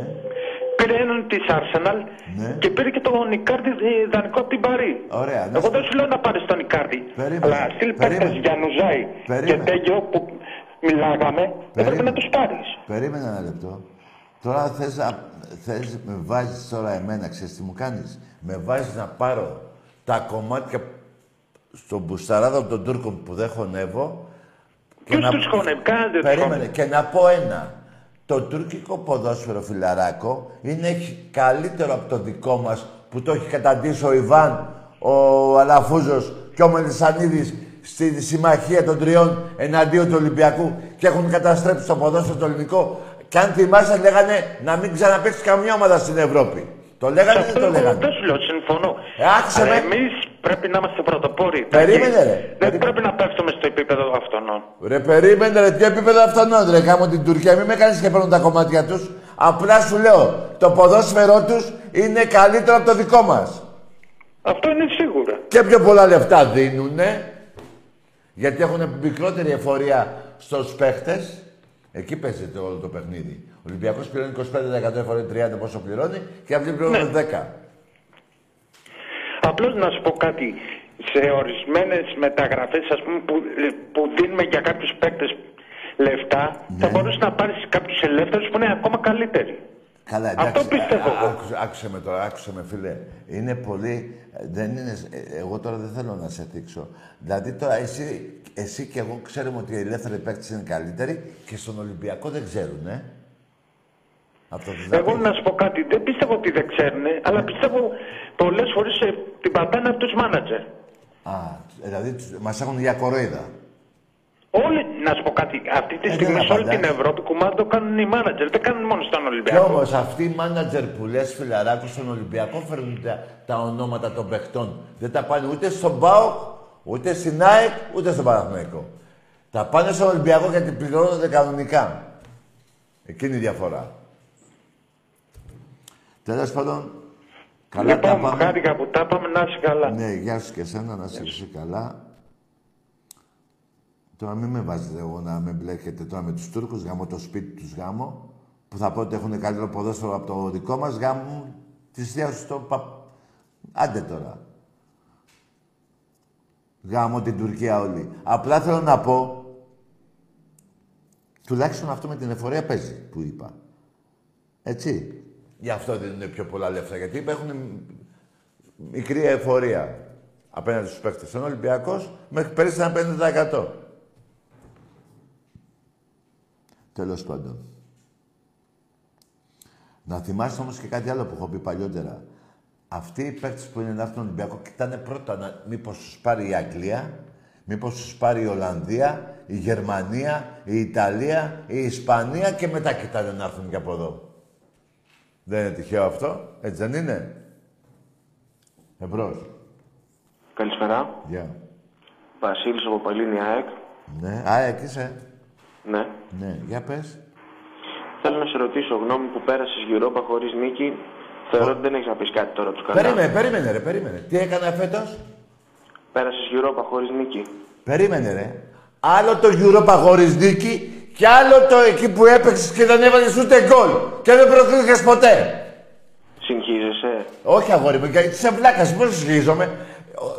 Πήρε έναν της Arsenal ναι. και πήρε και τον Ικάρδη δανεικό από την Παρή. Ωραία. Εγώ δεν σου λέω να πάρεις τον Ικάρδη. Αλλά στείλ παίκτες Γιάννουζάη και τέτοιο που μιλάγαμε, δεν πρέπει να τους πάρεις. Περίμενε ένα λεπτό. Τώρα θες, να, θες με βάζεις τώρα εμένα, ξέρεις τι μου κάνεις; Με βάζεις να πάρω τα κομμάτια στον μπουσταράδο των Τούρκων που δεν χωνεύω. Ποιος να... τους χωνεύει, κάνετε Περίμενε, και να πω ένα. Το τουρκικό ποδόσφαιρο φιλαράκο είναι καλύτερο από το δικό μας που το έχει καταντήσει ο Ιβάν ο Αλαφούζος και ο Μελισανίδης στη συμμαχία των τριών εναντίον του Ολυμπιακού και έχουν καταστρέψει το ποδόσφαιρο το ελληνικό. Και αν θυμάσαι, λέγανε να μην ξαναπέξει καμιά ομάδα στην Ευρώπη. Το λέγανε ή δεν το λέγανε; Δεν σου λέω, συμφωνώ. Ε, άκουσε Αλλά με. εμείς πρέπει να είμαστε πρωτοπόροι. Περίμενε, ρε. Δεν Περίμενε. πρέπει να πέφτουμε στο επίπεδο αυτών. Ρε, περίμενε, ρε, τι επίπεδο αυτόν, ρε, κάμω την Τουρκία. Μην με κάνεις και παίρνουν τα κομμάτια τους. Απλά σου λέω, το ποδόσφαιρό τους είναι καλύτερο από το δικό μας. Αυτό είναι σίγουρα. Και πιο πολλά λεφτά δίνουνε, γιατί έχουν μικρότερη εφορία στους παίχτες. Εκεί παίζεται όλο το παιχνίδι. Ο Ολυμπιακός πληρώνει 25% εφορία 30% πόσο πληρώνει και αυτοί πληρώνουν 10%. Απλώς να σου πω κάτι. Σε ορισμένες μεταγραφές, ας πούμε, που, που δίνουμε για κάποιους παίκτες λεφτά, Ναι. θα μπορούσε να πάρεις κάποιους ελεύθερους που είναι ακόμα καλύτεροι. Καλά, Αυτό εντάξει. πιστεύω Α- εγώ. Άκουσε, άκουσε με τώρα, άκουσε με φίλε. Είναι πολύ. ε, Δεν είναι. ε, Εγώ τώρα δεν θέλω να σε δείξω. Δηλαδή τώρα εσύ, εσύ και εγώ ξέρουμε ότι οι ελεύθεροι παίκτες είναι καλύτεροι και στον Ολυμπιακό δεν ξέρουν, ε. Αυτό δεν Εγώ να σου πω κάτι, δεν πιστεύω ότι δεν ξέρουν, αλλά πιστεύω πολλές φορές ε, την πατάνε από τους μάνατζερ. Α, δηλαδή τους- μας έχουν για κοροϊδά. Όλοι, να σου πω κάτι, αυτή τη Ε, στιγμή δεν σε όλη απαντάς. την Ευρώπη κουμάντο το κάνουν οι μάνατζερ, δεν κάνουν μόνο στον Κι Ολυμπιακό. όμως αυτοί οι μάνατζερ που λες φιλαράκου στον Ολυμπιακό φέρνουν τα, τα ονόματα των παιχτών. Δεν τα πάνε ούτε στον ΠΑΟΚ, ούτε στην ΑΕΚ, ούτε στον Παναθηναϊκό. Τα πάνε στον Ολυμπιακό γιατί πληρώνονται κανονικά. Εκείνη η διαφορά. Τέλος πάντων, καλά τα λοιπόν, πάμε. χάρηκα που τα πάμε, να είσαι καλά. Ναι, γεια σου και εσένα, να σε είσαι καλά. Τώρα μην με βάζετε εγώ να με μπλέκετε τώρα με τους Τούρκους, γάμω το σπίτι τους γάμο, που θα πω ότι έχουν καλύτερο ποδόσφαιρο από το δικό μας, γάμο της θείας στο πα... Άντε τώρα. Γάμω την Τουρκία όλοι. Απλά θέλω να πω, τουλάχιστον αυτό με την εφορία παίζει, που είπα. Έτσι. Γι' αυτό δεν είναι πιο πολλά λεφτά, γιατί έχουν μικρή εφορία απέναντι στους παίκτες. Ο Ολυμπιακός μέχρι πέρυσι ήταν 50%. Τέλος πάντων. Να θυμάστε όμως και κάτι άλλο που έχω πει παλιότερα. Αυτοί οι παίκτες που είναι να έρθουν στον Ολυμπιακό κοιτάνε πρώτα να, μήπως τους πάρει η Αγγλία, μήπως τους πάρει η Ολλανδία, η Γερμανία, η Ιταλία, η Ισπανία και μετά κοιτάνε να έρθουν και από εδώ. Δεν είναι τυχαίο αυτό, έτσι δεν είναι; Εμπρός. Καλησπέρα. Γεια. Βασίλης από Παλίνη ΑΕΚ. Ναι, α, εκεί είσαι. Ναι. Ναι, για πες. Θέλω να σε ρωτήσω γνώμη που πέρασες Europa χωρίς νίκη. Θεωρώ ότι δεν έχεις να πεις κάτι τώρα τους καλά. Περίμενε, περίμενε ρε, περίμενε. Τι έκανα φέτος; Πέρασες Europa χωρίς νίκη. Περίμενε ρε. Άλλο το Europa χωρίς νίκη και άλλο το εκεί που έπαιξες και δεν έβαλες ούτε γκολ. Και δεν προκρίθηκες ποτέ. Συγχύζεσαι. Όχι αγόρι μου, γιατί είσαι βλάκας, πώς συγχύζομαι.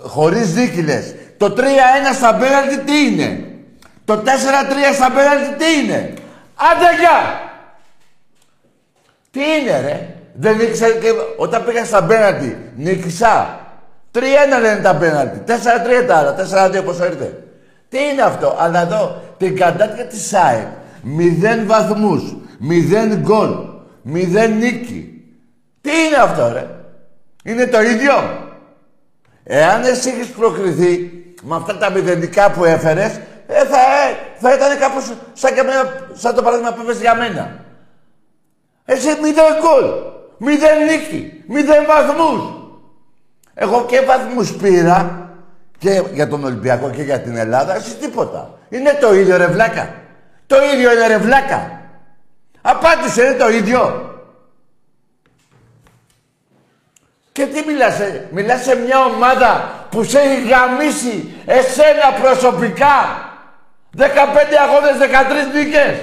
Χωρίς νίκη λες. Το 3-1 στα πέναλτι τι είναι; Το 4-3 στα πέναλτι τι είναι; Άντε γεια! Τι είναι ρε; Δεν ήξερε και όταν πήγα στα πέναλτι, νίκησα. 3-1 λένε τα πέναλτι. 4-3 τα άλλα. 4-2 πόσο ήρθε. Τι είναι αυτό; Αλλά εδώ την κατάτια της ΣΑΕΚ. Μηδέν βαθμούς. Μηδέν γκολ. Μηδέν νίκη. Τι είναι αυτό ρε; Είναι το ίδιο; Εάν εσύ έχεις προκριθεί με αυτά τα μηδενικά που έφερες, ε, θα, ε, θα ήταν κάπως σαν, και εμένα, σαν το παράδειγμα που έφερες για μένα. Εσύ μηδέν γκολ, μηδέν νίκη, μηδέν βαθμούς. Εγώ και βαθμούς πήρα και για τον Ολυμπιακό και για την Ελλάδα, εσύ τίποτα. Είναι το ίδιο ρε βλάκα. Το ίδιο είναι ρε βλάκα. Απάντησε, είναι το ίδιο. Και τι μιλάς, ε; μιλάς σε μια ομάδα που σε έχει γαμίσει εσένα προσωπικά; 15 αγώνες, 13 νίκες.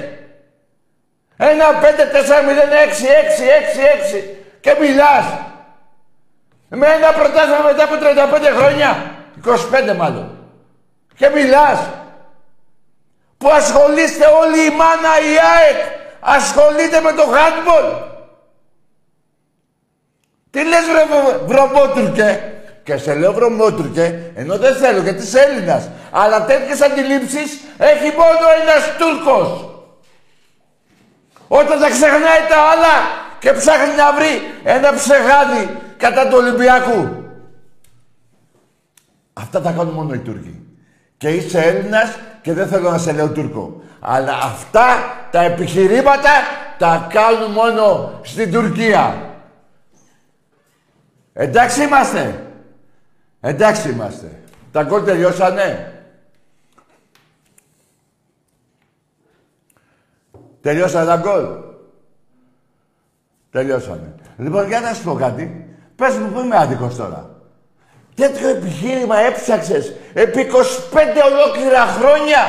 Ένα 5, 4, 0, 6, 6, 6, 6 και μιλάς. Με ένα πρωτάθλημα μετά από 35 χρόνια. 25 μάλλον. Και μιλάς. Που ασχολείστε όλοι η μάνα η ΑΕΚ. Ασχολείται με το handball. Τι λες βρε βρο- βρωμότουρκε; Και σε λέω βρωμότουρκε, ενώ δεν θέλω γιατί είσαι Έλληνας. Αλλά τέτοιες αντιλήψεις έχει μόνο ένας Τούρκος. Όταν τα ξεχνάει τα άλλα και ψάχνει να βρει ένα ψεγάδι κατά του Ολυμπιακού. Αυτά τα κάνουν μόνο οι Τούρκοι. Και είσαι Έλληνας και δεν θέλω να σε λέω Τούρκο. Αλλά αυτά τα επιχειρήματα τα κάνουν μόνο στην Τουρκία. Εντάξει είμαστε. Εντάξει είμαστε. Τα γκολ τελειώσανε. Τελειώσανε τα γκολ. Τελειώσανε. Λοιπόν, για να σου πω κάτι. Πες μου που είμαι άδικος τώρα. Τέτοιο επιχείρημα έψαξες επί 25 ολόκληρα χρόνια.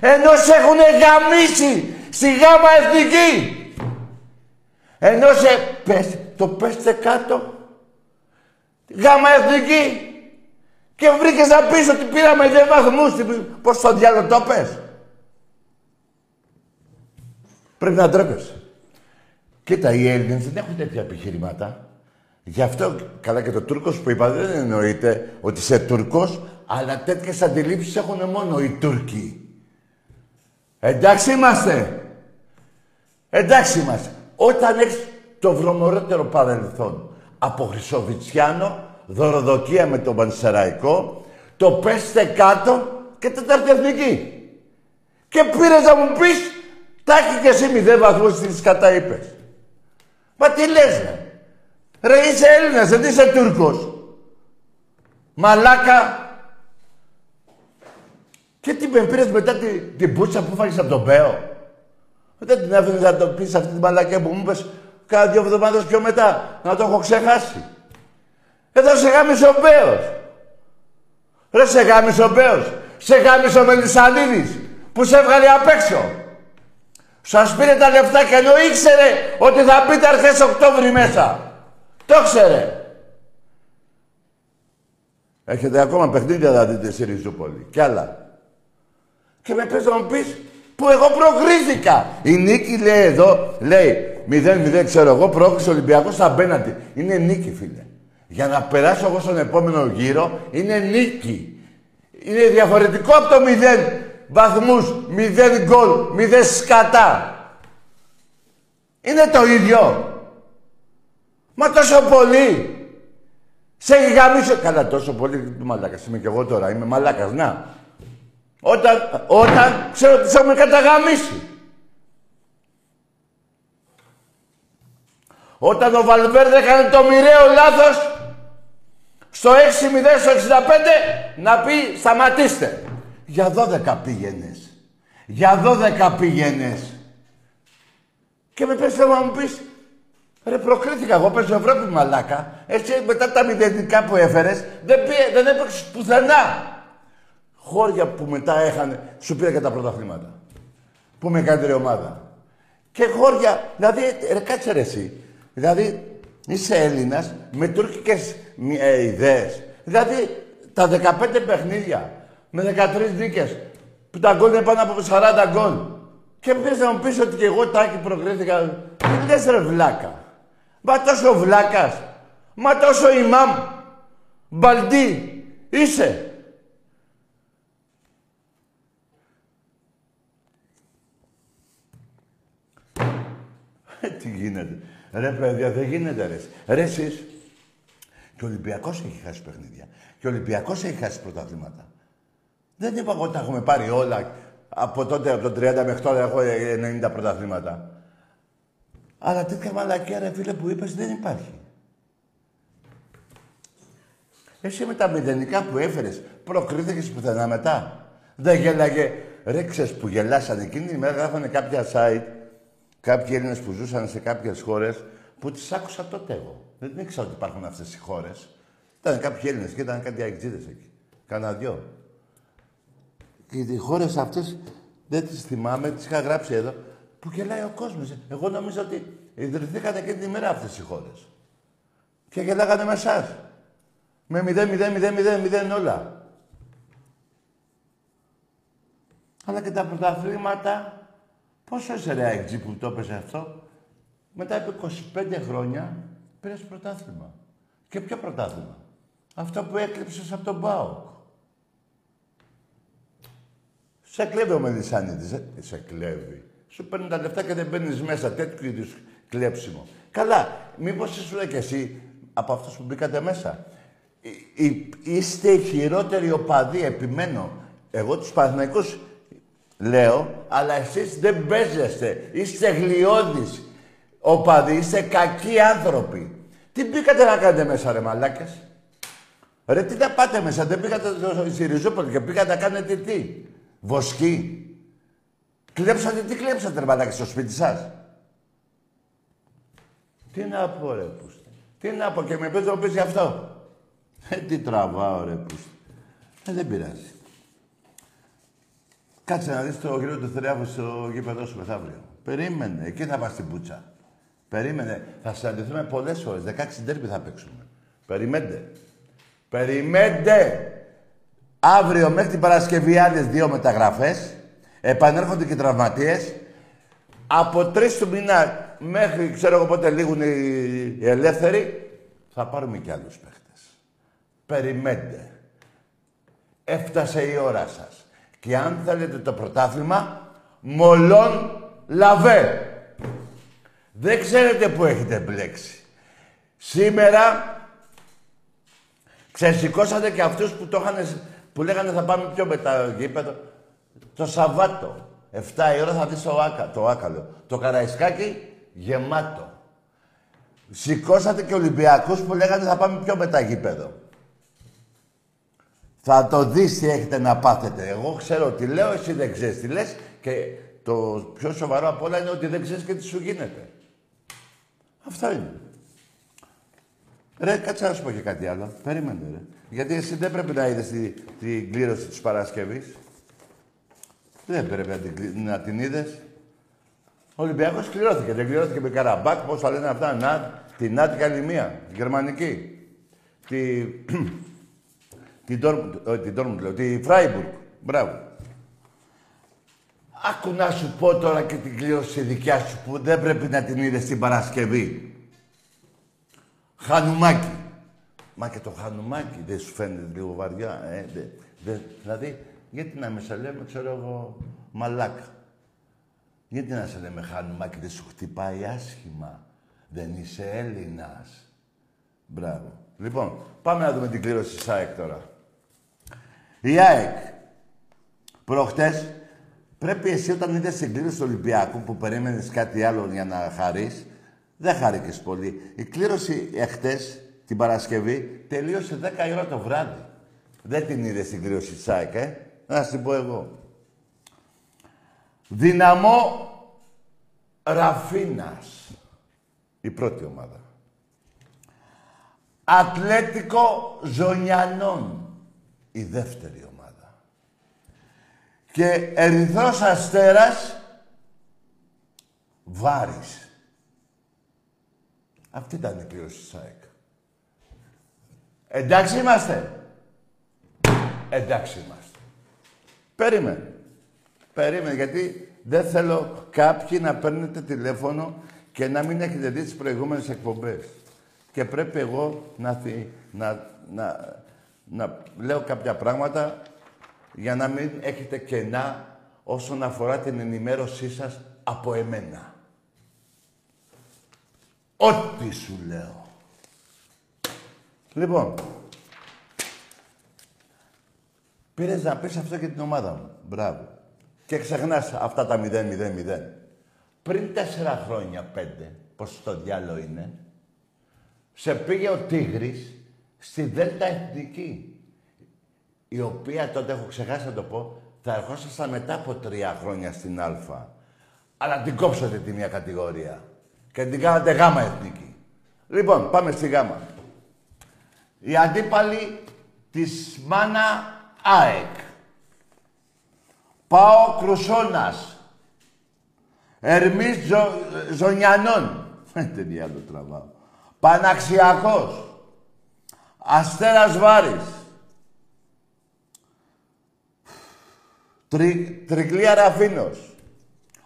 Ενώ σε έχουν γαμίσει στη γάμα εθνική. Ενώ σε... Πες, το πέστε κάτω. Γάμα εθνική. Και βρήκες να πεις ότι πήραμε δύο βαθμούς. Πώς το διάλογο το πες; Πρέπει να ντρέπεσαι. Κοίτα, οι Έλληνες δεν έχουν τέτοια επιχειρήματα. Γι' αυτό, καλά και το Τούρκος που είπα, δεν εννοείται ότι είσαι Τούρκος, αλλά τέτοιες αντιλήψεις έχουν μόνο οι Τούρκοι. Εντάξει είμαστε. Εντάξει είμαστε. Όταν έχεις το βρωμορότερο παρελθόν από Χρυσοβιτσιάνο, δωροδοκία με τον Πανσεραϊκό, το πέστε κάτω και τέταρτη εθνική. Και πήρες να μου πεις, τα έχει και εσύ μηδέν βαθμούς στις κατά είπες. Μα τι λες, ρε. Ρε είσαι Έλληνας, δεν είσαι Τούρκος. Μαλάκα. Και τι με πήρες μετά την, την πούτσα που φάγεις από τον Πέο. Δεν την άφηνες να το πεις αυτή τη μαλακία που μου είπες κάνα δύο εβδομάδες πιο μετά. Να το έχω ξεχάσει. Εδώ σε γάμισε ο Πέος. Ρε σε γάμισε ο Πέος. Σε γάμισε ο Μελισανίδης που σε έβγαλε απ' έξω. Σας πήρε τα λεφτά και ενώ ήξερε ότι θα μπείτε αρχές Οκτώβρη μέσα. Το ξέρε. Έχετε ακόμα παιχνίδια να δείτε στη Ριζούπολη. Κι άλλα. Και με πες να μου πεις που εγώ προκρίθηκα. Η νίκη λέει εδώ, λέει 0-0 ξέρω εγώ, πρόκληση Ολυμπιακός απέναντι. Είναι νίκη φίλε. Για να περάσω εγώ στον επόμενο γύρο είναι νίκη. Είναι διαφορετικό από το 0 βαθμούς, 0 γκολ, 0 σκατά. Είναι το ίδιο. Μα τόσο πολύ. Σε έχει γαμίσει. Καλά, τόσο πολύ του μαλάκας. Είμαι και εγώ τώρα. Είμαι μαλάκας. Να. Όταν, όταν ξέρω ότι θα με καταγαμίσει. Όταν ο Βαλβέρδε έκανε το μοιραίο λάθος στο 6-0 στο 65 να πει σταματήστε. Για 12 πήγαινες. Για 12 πήγαινες. Και με πες να μου πεις Ρε προκρίθηκα εγώ, παίζω Ευρώπη μαλάκα. Έτσι μετά τα μηδενικά που έφερες, δεν, πήγε, δεν έπαιξες πουθενά. Χώρια που μετά έχανε, σου πήρε και τα πρωταθλήματα. Που με καλύτερη ομάδα. Και χώρια, δηλαδή, ρε κάτσε ρε εσύ. Δηλαδή, είσαι Έλληνας με τουρκικές ε, ιδέες. Δηλαδή, τα 15 παιχνίδια με 13 νίκες που τα γκολ είναι πάνω από 40 γκολ. Και πες να μου πεις ότι και εγώ τάκι προκρίθηκα. Τι λες ρε βλάκα; Μα τόσο βλάκας. Μα τόσο ημάμ. Μπαλντί. Είσαι. Ε, τι γίνεται. Ρε παιδιά, δεν γίνεται ρε. Ρε εσείς. Και ο Ολυμπιακός έχει χάσει παιχνίδια. Και ο Ολυμπιακός έχει χάσει πρωταθλήματα. Δεν είπα εγώ ότι τα έχουμε πάρει όλα. Από τότε, από το 30 μέχρι τώρα έχω 90 πρωταθλήματα. Αλλά τέτοια μαλακία, ρε φίλε, που είπες δεν υπάρχει. Εσύ με τα μηδενικά που έφερες, προκρίθηκες πουθενά μετά. Δεν γέλαγε. Ρε, ξέρεις που γελάσανε εκείνη τη μέρα, γράφανε κάποια site, κάποιοι Έλληνες που ζούσαν σε κάποιες χώρες, που τις άκουσα τότε εγώ. Δεν ήξερα ότι υπάρχουν αυτές οι χώρες. Ήταν κάποιοι Έλληνες και ήταν κάτι αεξίδες εκεί. Κάνα δυο. Και οι χώρες αυτές δεν τις θυμάμαι, τις είχα γράψει εδώ που γελάει ο κόσμος. Εγώ νομίζω ότι ιδρυθήκατε και την ημέρα αυτές οι χώρες. Και γελάγανε με εσάς. Με 0, 0, 0, 0, 0 όλα. Αλλά και τα πρωταθλήματα, πόσο είσαι ρε IG που το έπαιζε αυτό; Μετά από 25 χρόνια πήρες πρωτάθλημα. Και ποιο πρωτάθλημα; Αυτό που έκλειψες από τον ΠΑΟΚ. Σε κλέβει ο Μελισάνητης, ε; Σε κλέβει. Σου παίρνουν τα λεφτά και δεν μπαίνει μέσα. Τέτοιου είδους κλέψιμο. Καλά, μήπως ήσουν και εσύ από αυτούς που μπήκατε μέσα; είστε οι χειρότεροι οπαδοί, επιμένω. Εγώ τους Παναθηναϊκούς λέω, αλλά εσείς δεν παίζεστε. Είστε γλιώδεις οπαδοί, είστε κακοί άνθρωποι. Τι μπήκατε να κάνετε μέσα, ρε μαλάκες; Ρε, τι να πάτε μέσα, δεν πήγατε στο Ριζούπολη και πήγατε να κάνετε τι; Βοσκή. Κλέψατε, τι κλέψατε, ρε μαλάκες, στο σπίτι σας; Τι να πω, ρε, πούστη. Τι να πω και με πες να πεις γι' αυτό. Ε, τι τραβάω, ρε, πούστη. Ε, δεν πειράζει. Κάτσε να δεις το γύρο του θριάβου στο γήπεδο σου μεθαύριο. Περίμενε, εκεί θα πας στην πούτσα. Περίμενε, θα συναντηθούμε πολλές φορές. 16 ντέρμπι θα παίξουμε. Περιμένετε. Περιμένετε. Αύριο μέχρι την Παρασκευή άλλες δύο μεταγραφές. Επανέρχονται και οι τραυματίες. Από τρεις του μήνα μέχρι ξέρω εγώ πότε λήγουν οι, ελεύθεροι, θα πάρουμε και άλλους παίχτες. Περιμένετε. Έφτασε η ώρα σας. Και αν θέλετε το πρωτάθλημα, μολόν λαβέ. Δεν ξέρετε που έχετε μπλέξει. Σήμερα ξεσηκώσατε και αυτούς που, το είχαν, που λέγανε θα πάμε πιο μετά γήπεδο. Το Σαββάτο, 7 η ώρα θα δεις το, άκα, το άκαλο. Το Καραϊσκάκι γεμάτο. Σηκώσατε και Ολυμπιακούς που λέγανε θα πάμε πιο μετά γήπεδο. Θα το δεις τι έχετε να πάθετε. Εγώ ξέρω τι λέω, εσύ δεν ξέρεις τι λες και το πιο σοβαρό απ' όλα είναι ότι δεν ξέρεις και τι σου γίνεται. Αυτό είναι. Ρε, κάτσε να σου πω και κάτι άλλο. Περίμενε, ρε. Γιατί εσύ δεν πρέπει να είδες την, την κλήρωση της Παρασκευής. Δεν πρέπει να την, να την είδες. Ο Ολυμπιακός κληρώθηκε. Δεν κληρώθηκε με Καραμπάκ, πώς θα λένε αυτά, να, την Νάτι μία, τη γερμανική. Τη, την Τόρμουντ, λέω, τη Φράιμπουργκ. Μπράβο. Άκου να σου πω τώρα και την κλήρωση δικιά σου που δεν πρέπει να την είδες την Παρασκευή. Χανουμάκι. Μα και το χανουμάκι δεν σου φαίνεται λίγο βαριά, ε, δε, δε, δηλαδή, γιατί να με σε λέμε, ξέρω εγώ, μαλάκα. Γιατί να σε λέμε χανουμάκι, δεν σου χτυπάει άσχημα. Δεν είσαι Έλληνας. Μπράβο. Λοιπόν, πάμε να δούμε την κλήρωση της ΑΕΚ τώρα. Η ΑΕΚ, προχτές, Πρέπει εσύ όταν είδες την κλήρωση του Ολυμπιακού που περίμενες κάτι άλλο για να χαρείς, δεν χάρηκες πολύ. Η κλήρωση εχθές, την Παρασκευή, τελείωσε 10 η ώρα το βράδυ. Δεν την είδε στην κλήρωση της ΣΑΕΚ, ε. Να την πω εγώ. Δυναμό Ραφίνας. Η πρώτη ομάδα. Ατλέτικο Ζωνιανών. Η δεύτερη ομάδα. Και Ερυθρός Αστέρας Βάρης. Αυτή ήταν η κλήρωση της ΑΕΚ. Εντάξει είμαστε. Εντάξει είμαστε. Περίμενε. Περίμενε, γιατί δεν θέλω κάποιοι να παίρνετε τηλέφωνο και να μην έχετε δει τις προηγούμενες εκπομπές. Και πρέπει εγώ να, να, να, να λέω κάποια πράγματα για να μην έχετε κενά όσον αφορά την ενημέρωσή σας από εμένα. Ό,τι σου λέω. Λοιπόν, πήρες να πεις αυτό και την ομάδα μου. Μπράβο. Και ξεχνάς αυτά τα 0-0-0. Πριν τέσσερα χρόνια, πέντε, πως το διάλογο είναι, σε πήγε ο Τίγρης στη Δέλτα Εθνική η οποία τότε έχω ξεχάσει να το πω, θα ερχόσασταν μετά από τρία χρόνια στην Α. Αλλά την κόψατε τη μία κατηγορία. Και την κάνατε γάμα εθνική. Λοιπόν, πάμε στη γάμα. Η αντίπαλη της Μάνα ΑΕΚ. Πάω Κρουσόνας. Ερμής Ζω... Ζωνιανών. Δεν άλλο τραβάω. Παναξιακός. Αστέρας Βάρης. Τρι, τρικλία Ραφίνος.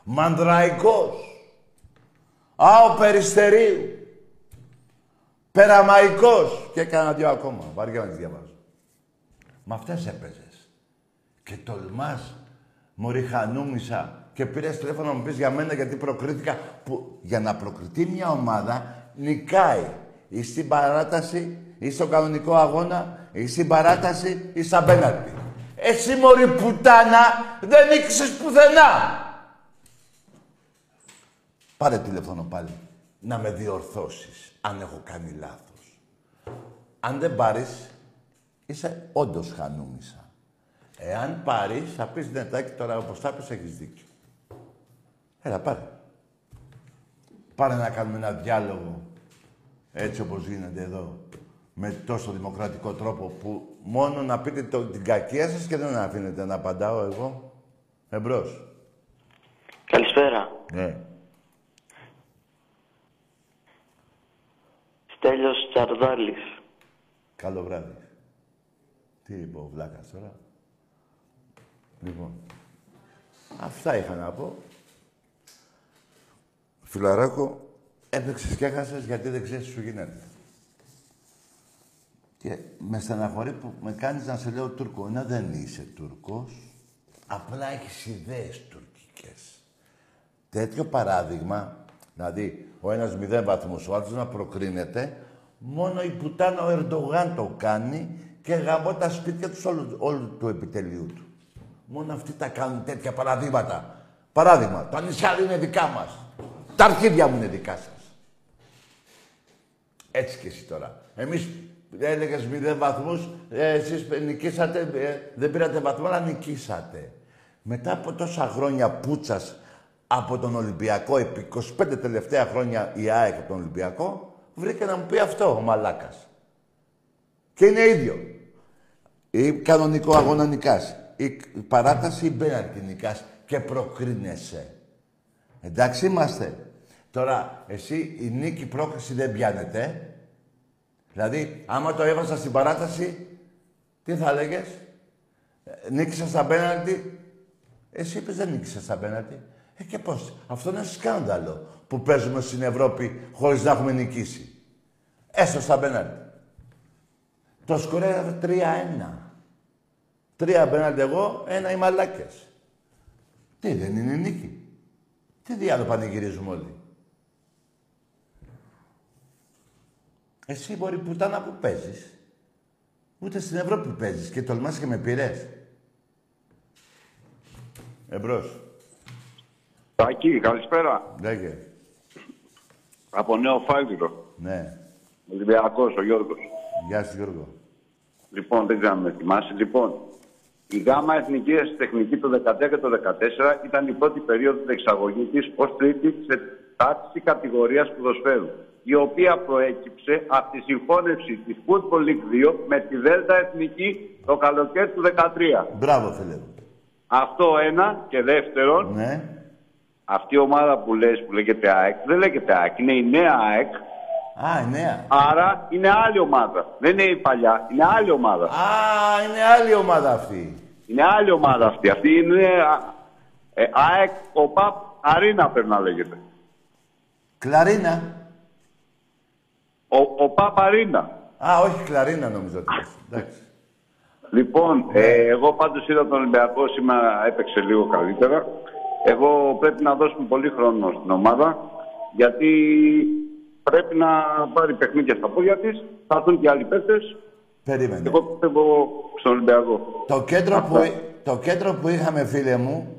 Μανδραϊκός. Άο Περιστερίου. Περαμαϊκός. Και έκανα δυο ακόμα. Βαριά να τις διαβάζω. Με αυτές έπαιζες. Και τολμάς. Μωρή χανούμισα. Και πήρες τηλέφωνο να μου πεις για μένα γιατί προκρίθηκα. Που για να προκριθεί μια ομάδα νικάει. Ή στην παράταση, ή στον κανονικό αγώνα, ή στην παράταση, ή στα πέναλτι. Εσύ μωρή πουτάνα, δεν νίκησες πουθενά. Πάρε τηλέφωνο πάλι, να με διορθώσεις, αν έχω κάνει λάθος. Αν δεν πάρεις, είσαι όντως χανούμισα. Εάν πάρεις, θα πεις ναι, τάκι, τώρα όπως θα πεις, έχεις δίκιο. Έλα, πάρε. Πάρε να κάνουμε ένα διάλογο έτσι όπως γίνεται εδώ με τόσο δημοκρατικό τρόπο που μόνο να πείτε το, την κακία σας και δεν αφήνετε να απαντάω εγώ. Εμπρός. Καλησπέρα. Ναι. Στέλιος Τσαρδάλης. Καλό βράδυ. Τι είπε ο Βλάκας τώρα; Λοιπόν. Αυτά είχα να πω. Φιλαράκο, έπαιξες και έχασες γιατί δεν ξέρεις τι σου γίνεται. Και με στεναχωρεί που με κάνεις να σε λέω Τούρκο. ενώ δεν είσαι Τούρκος. Απλά έχεις ιδέες τουρκικές. Τέτοιο παράδειγμα, δηλαδή ο ένας μηδέν βαθμούς, ο άλλος να προκρίνεται, μόνο η πουτάνα ο Ερντογάν το κάνει και γαμώ τα σπίτια τους όλου, όλου του επιτελείου του. Μόνο αυτοί τα κάνουν τέτοια παραδείγματα. Παράδειγμα, τα νησιά είναι δικά μας. Τα αρχίδια μου είναι δικά σας. Έτσι και εσύ τώρα. Εμείς έλεγες μηδέν βαθμούς, ε, εσείς νικήσατε, ε, δεν πήρατε βαθμό, αλλά νικήσατε. Μετά από τόσα χρόνια πούτσας από τον Ολυμπιακό, επί 25 τελευταία χρόνια η ΑΕΚ από τον Ολυμπιακό, βρήκε να μου πει αυτό ο Μαλάκας. Και είναι ίδιο. Ή κανονικό αγώνα νικάς. Η παράταση ή μπέναρτη νικάς και προκρίνεσαι. Εντάξει είμαστε. Τώρα, εσύ η νίκη πρόκριση δεν πιάνεται. Δηλαδή, άμα το έβαζα στην παράταση, τι θα έλεγε. Νίκησα στα πέναλτι. Εσύ είπες δεν νίκησα στα πέναλτι. Ε, και πώς. Αυτό είναι σκάνδαλο που παίζουμε στην Ευρώπη χωρίς να έχουμε νικήσει. Έστω στα πέναλτι. Το σκορ είναι 3-1. Τρία πέναλτι εγώ, ένα οι μαλάκες. Τι, δεν είναι νίκη. Τι διάλογο πανηγυρίζουμε όλοι. Εσύ μπορεί πουτάνα που παίζεις. Ούτε στην Ευρώπη παίζεις και τολμάς και με πειρές. Εμπρός. Τάκη, καλησπέρα. Λέγε. Από Νέο Φάλτιρο. Ναι. Ολυμπιακός, ο Γιώργος. Γεια σου Γιώργο. Λοιπόν, δεν ξέρω αν με θυμάσαι. Λοιπόν, η ΓΑΜΑ Εθνική Τεχνική το 2013 και το 2014 ήταν η πρώτη περίοδο της εξαγωγής της ως τρίτη σε τάξη κατηγορίας ποδοσφαίρου, η οποία προέκυψε από τη συμφώνευση της Football League 2 με τη Δέλτα Εθνική το καλοκαίρι του 2013. Μπράβο, φίλε μου. Αυτό ένα και δεύτερον, Ναι. αυτή η ομάδα που λες που λέγεται ΑΕΚ, δεν λέγεται ΑΕΚ, είναι η νέα ΑΕΚ, Α, η νέα. άρα είναι άλλη ομάδα. Δεν είναι η παλιά, είναι άλλη ομάδα. Α, είναι άλλη ομάδα αυτή. Είναι άλλη ομάδα αυτή. Αυτή είναι α, ε, ΑΕΚ, ο ΠΑΠ, Αρίνα πρέπει να λέγεται. Κλαρίνα. Ο, ο ΠΑΠ Αρίνα. Α, όχι Κλαρίνα νομίζω ότι πες. Εντάξει. Λοιπόν, ε, εγώ πάντως είδα τον Ολυμπιακό σήμερα έπαιξε λίγο καλύτερα. Εγώ πρέπει να δώσουμε πολύ χρόνο στην ομάδα γιατί πρέπει να πάρει παιχνίδια στα πόδια της. Θα έρθουν και άλλοι παίκτες. Περίμενε. Εγώ πιστεύω στον Ολυμπιακό. Το κέντρο, Αυτά. που, το κέντρο που είχαμε, φίλε μου,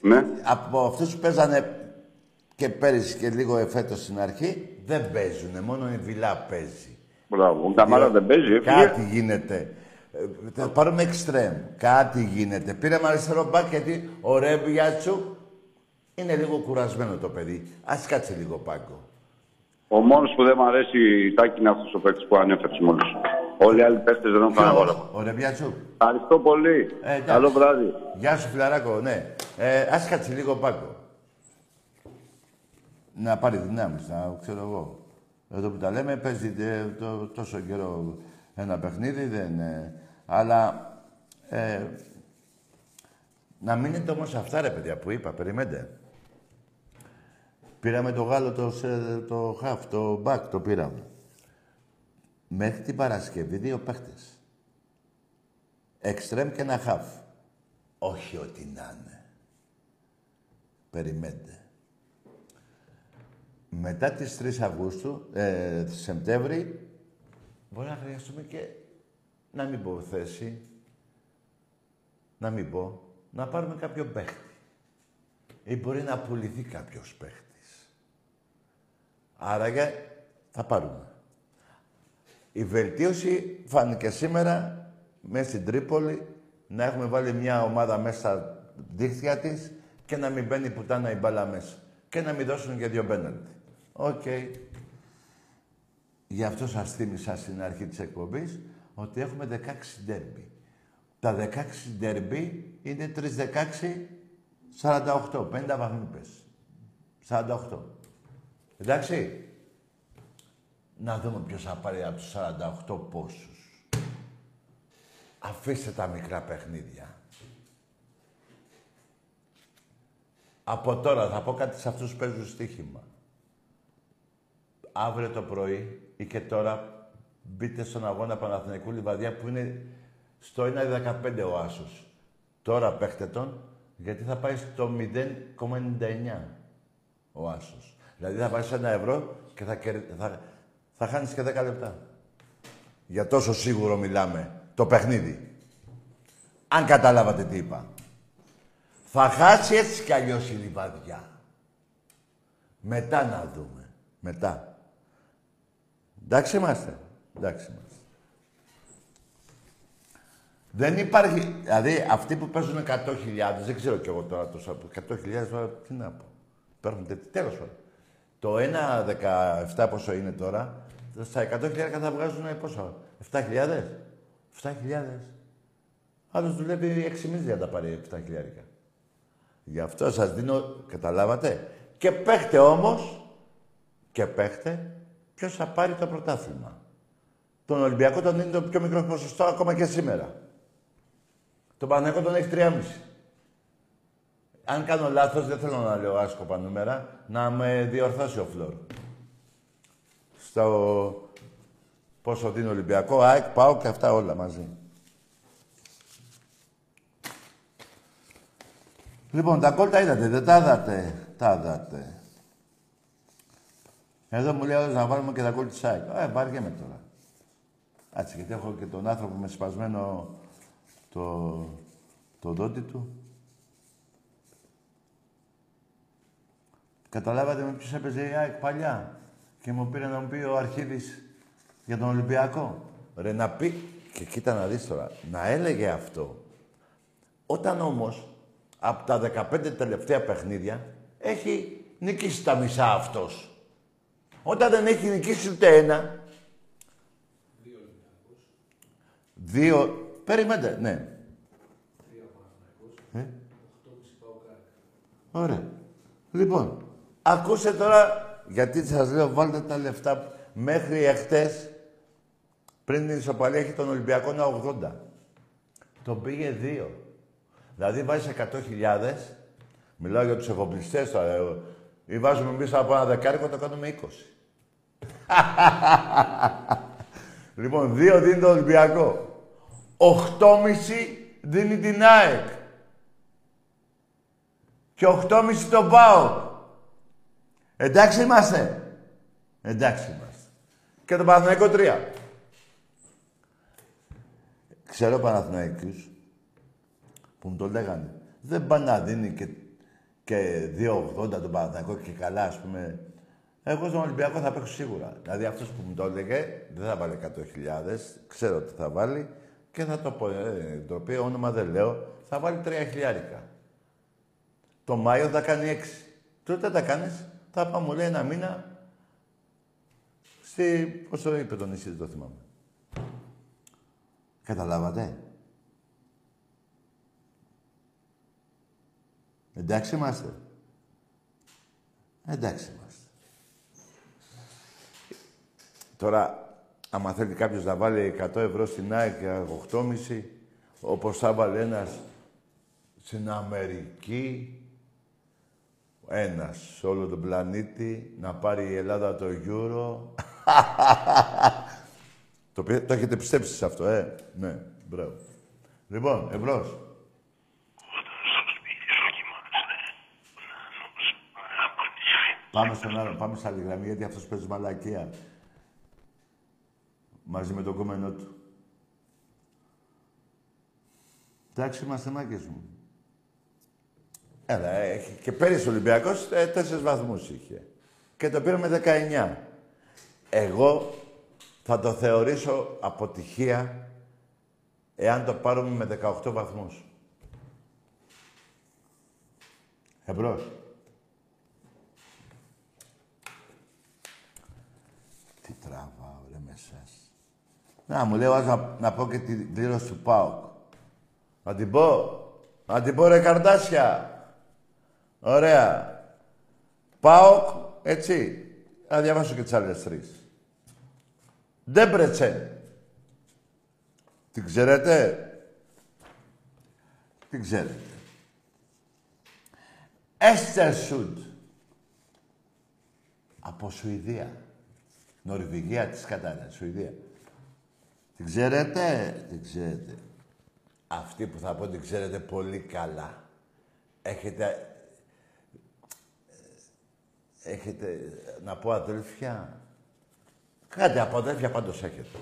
Ναι. από αυτούς που παίζανε και πέρυσι και λίγο εφέτος στην αρχή, δεν παίζουνε. Μόνο η Βιλά παίζει. Μπράβο. Ο Καμάρα δεν παίζει. έφυγε. Κάτι γίνεται. Ε, Θα πάρουμε εξτρέμ. Κάτι γίνεται. Πήραμε αριστερό μπακ γιατί ο Ρέμπιατσου είναι λίγο κουρασμένο το παιδί. Ας κάτσε λίγο πάγκο. Ο μόνος που δεν μου αρέσει η τάκη είναι αυτός ο παίκτης που ανέφερες μόλις. Όλοι οι άλλοι παίκτες δεν έχουν κανένα όραμα. Ο Ρεμπιατσού. Ευχαριστώ πολύ. Ε, εντάξει. Καλό βράδυ. Γεια σου, φιλαράκο, ναι. Ε, ας κάτσει λίγο πάγκο. Να πάρει δυνάμεις, να ξέρω εγώ. Εδώ που τα λέμε, παίζει ε, το, τόσο καιρό ένα παιχνίδι, δεν... Ε, αλλά... Ε, να μείνετε όμως αυτά, ρε παιδιά, που είπα, περιμένετε. Πήραμε το Γάλλο, το, σε- το χαφ, το μπακ, το πήραμε. Μέχρι την Παρασκευή δύο παίχτες. Εξτρέμ και ένα χαφ. Όχι ό,τι να είναι. Περιμένετε. Μετά τις 3 Αυγούστου, ε, Σεπτέμβρη, μπορεί να χρειαστούμε και να μην πω θέση, να μην πω, να πάρουμε κάποιο παίχτη. Ή μπορεί να πουληθεί κάποιος παίχτης. Άρα θα πάρουμε. Η βελτίωση φάνηκε σήμερα μέσα στην Τρίπολη να έχουμε βάλει μια ομάδα μέσα στα δίχτυα της και να μην μπαίνει πουτάνα η μπάλα μέσα. Και να μην δώσουν και δύο πέναλτι. OK. Okay. Γι' αυτό σας θύμισα στην αρχή της εκπομπής ότι έχουμε 16 ντέρμπι. Τα 16 ντέρμπι είναι 3-16, 48. 50 βαθμοί 48. Εντάξει. Να δούμε ποιος θα πάρει από τους 48 πόσους. Αφήστε τα μικρά παιχνίδια. Από τώρα θα πω κάτι σε αυτούς που παίζουν στοίχημα. Αύριο το πρωί ή και τώρα μπείτε στον αγώνα Παναθηναϊκού Λιβαδιά που είναι στο 1.15 ο Άσος. Τώρα παίχτε τον, γιατί θα πάει στο 0,99 ο Άσος. Δηλαδή θα πάει σε ένα ευρώ και θα, θα, θα χάνεις και 10 λεπτά. Για τόσο σίγουρο μιλάμε. Το παιχνίδι. Αν καταλάβατε τι είπα. Θα χάσει έτσι κι αλλιώς η λιβαδιά. Μετά να δούμε. Μετά. Εντάξει είμαστε. Εντάξει είμαστε. Δεν υπάρχει, δηλαδή αυτοί που παίζουν 100.000, δεν ξέρω κι εγώ τώρα τόσο, 100.000 τώρα τι να πω. Υπάρχουν τέτοιοι, τέλος πάντων. Το 1,17 πόσο είναι τώρα, στα 100.000 θα βγάζουν πόσο, 7.000. 7.000. Άλλος δουλεύει 6 μήνες για να τα πάρει 7.000. Γι' αυτό σας δίνω, καταλάβατε. Και παίχτε όμως, και παίχτε, ποιος θα πάρει το πρωτάθλημα; Τον Ολυμπιακό τον είναι το πιο μικρό ποσοστό ακόμα και σήμερα. Το Παναγιώτο τον έχει 3,5. Αν κάνω λάθος, δεν θέλω να λέω άσκοπα νούμερα, να με διορθώσει ο Φλόρ. Στο πόσο δίνει ο Ολυμπιακό, ΑΕΚ, πάω και αυτά όλα μαζί. Λοιπόν, τα κόλτα είδατε, δεν τα είδατε. Τα είδατε. Εδώ μου λέει να βάλουμε και τα κόλτα της ΑΕΚ. Ε, με τώρα. Έτσι, γιατί έχω και τον άνθρωπο με σπασμένο το, το δόντι του. Καταλάβατε με ποιος έπαιζε η ΑΕΚ παλιά. Και μου πήρε να μου πει ο Αρχίδης για τον Ολυμπιακό. Ρε να πει, και κοίτα να δεις τώρα, να έλεγε αυτό. Όταν όμως, από τα 15 τελευταία παιχνίδια, έχει νικήσει τα μισά αυτός. Όταν δεν έχει νικήσει ούτε ένα, Δύο. Περιμένετε, ναι. Ε; Ωραία. Λοιπόν, ακούσε τώρα, γιατί σας λέω βάλτε τα λεφτά μέχρι εχθές, πριν την ισοπαλία έχει τον Ολυμπιακό 80. Τον πήγε δύο. Δηλαδή βάζει 100.000, μιλάω για τους εφοπλιστές τώρα, ε, ή βάζουμε εμείς από ένα δεκάρικο, το κάνουμε 20. λοιπόν, δύο δίνει τον Ολυμπιακό. 8,5 δίνει την ΑΕΚ. Και 8,5 τον ΠΑΟΚ. Εντάξει είμαστε. Εντάξει είμαστε. Και το Παναθηναϊκό 3. Ξέρω Παναθηναϊκούς που μου το λέγανε. Δεν πάνε να δίνει και, και 2,80 τον Παναθηναϊκό και καλά, ας πούμε. Εγώ στον Ολυμπιακό θα παίξω σίγουρα. Δηλαδή αυτός που μου το έλεγε δεν θα βάλει 100.000. Ξέρω τι θα βάλει και θα το πω, ε, το οποίο όνομα δεν λέω, θα βάλει τρία χιλιάρικα. Το Μάιο θα κάνει έξι. Τότε θα κάνεις, θα πάμε, μου λέει, ένα μήνα στη... Πώς το είπε το νησί, δεν το θυμάμαι. Καταλάβατε; Εντάξει είμαστε. Εντάξει είμαστε. Τώρα, Άμα θέλει κάποιος να βάλει 100 ευρώ στην ΑΕΚ για 8,5, όπως θα βάλει ένας στην Αμερική, ένας σε όλο τον πλανήτη, να πάρει η Ελλάδα το Euro. το, το έχετε πιστέψει σε αυτό, ε; Ναι, μπράβο. Λοιπόν, εμπρός. Πάμε στον άλλο, πάμε σε άλλη γραμμή, γιατί αυτός παίζει μαλακία. Μαζί με τον κόμενό του. Εντάξει, είμαστε μάκες μου. Έλα, έχει και πέρυσι ο Ολυμπιακός ε, τέσσερις βαθμούς είχε. Και το πήραμε 19. Εγώ θα το θεωρήσω αποτυχία εάν το πάρουμε με 18 βαθμούς. Εμπρός. Τι τραβάω, ρε, με εσάς. Να, μου λέω, να, να πω και την δήλωση του ΠΑΟΚ. Να την πω. Να την πω, ρε, Καρδάσια. Ωραία. ΠΑΟΚ, έτσι. Να διαβάσω και τις άλλες τρεις. Ντέμπρετσεν. Την ξέρετε; Την ξέρετε. Έστερσουντ. Από Σουηδία. Νορβηγία της κατάλληλα. Σουηδία. Την ξέρετε; Την ξέρετε. Αυτή που θα πω την ξέρετε πολύ καλά. Έχετε... Έχετε, να πω αδέλφια, κάτι από αδέλφια πάντως έχετε.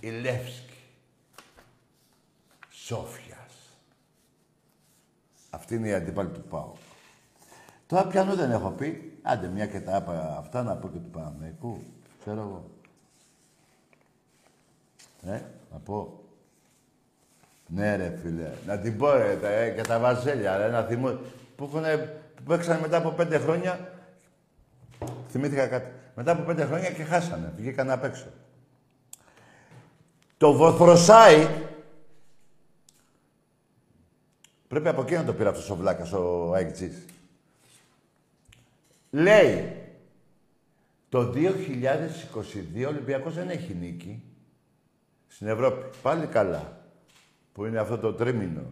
Η Λεύσκη. Σόφιας. Αυτή είναι η αντίπαλη του Πάου. Τώρα πιανού δεν έχω πει. Άντε μια και τα άπα αυτά να πω και του Παναμαϊκού. Ξέρω εγώ. Ε, να πω. Ναι ρε φίλε. Να την πω ρε, τα, ε, και τα βαζέλια, ρε, να θυμώ. Που, έχουνε, που παίξανε μετά από πέντε χρόνια. Θυμήθηκα κάτι. Μετά από πέντε χρόνια και χάσανε. Βγήκαν απ' έξω. Το Βοθροσάι Πρέπει από εκεί να το πήρε αυτός ο Βλάκας, ο Αιγτζής. Λέει, το 2022 ο Ολυμπιακός δεν έχει νίκη στην Ευρώπη. Πάλι καλά. Που είναι αυτό το τρίμηνο.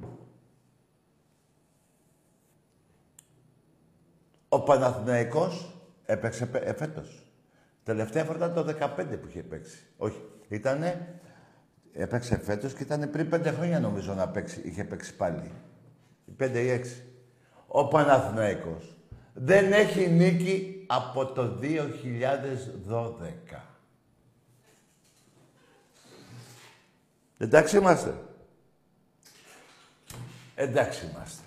Ο Παναθηναϊκός έπαιξε εφέτος. Τελευταία φορά ήταν το 15 που είχε παίξει. Όχι, ήτανε... Έπαιξε φέτος και ήταν πριν πέντε χρόνια νομίζω να παίξει. Είχε παίξει πάλι. Πέντε ή έξι. Ο Παναθηναϊκός δεν έχει νίκη από το 2012. Εντάξει είμαστε. Εντάξει είμαστε.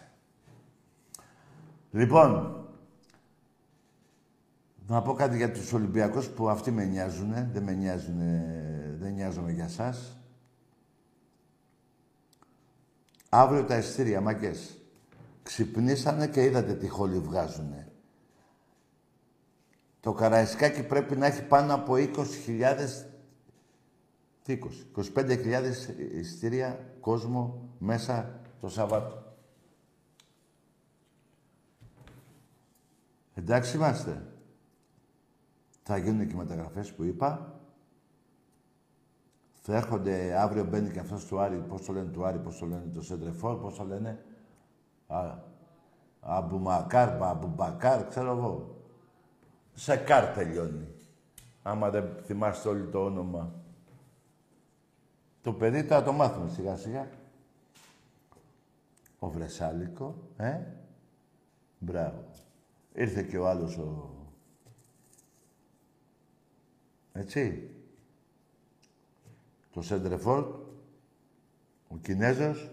Λοιπόν, να πω κάτι για τους Ολυμπιακούς που αυτοί με νοιάζουνε. Δεν με νοιάζουνε, δεν νοιάζομαι για σας. Αύριο τα ειστήρια, μάκες. Ξυπνήσανε και είδατε τι χόλι βγάζουνε. Το Καραϊσκάκι πρέπει να έχει πάνω από 20.000... Τι 20, 25.000 ειστήρια κόσμο μέσα το Σαββάτο. Εντάξει είμαστε. Θα γίνουν και οι μεταγραφές που είπα. Θα έρχονται, αύριο μπαίνει και αυτός του Άρη, πώς το λένε του Άρη, πώς το λένε το Σεντρεφόρ, πώς το λένε. Α, Αμπουμακάρ, Αμπουμπακάρ, ξέρω εγώ. Σε κάρ τελειώνει. Άμα δεν θυμάστε όλοι το όνομα. Το παιδί θα το μάθουμε σιγά σιγά. Ο Βρεσάλικο, ε; Μπράβο. Ήρθε και ο άλλος ο... Έτσι. Το Σέντρεφόρ, ο Κινέζος.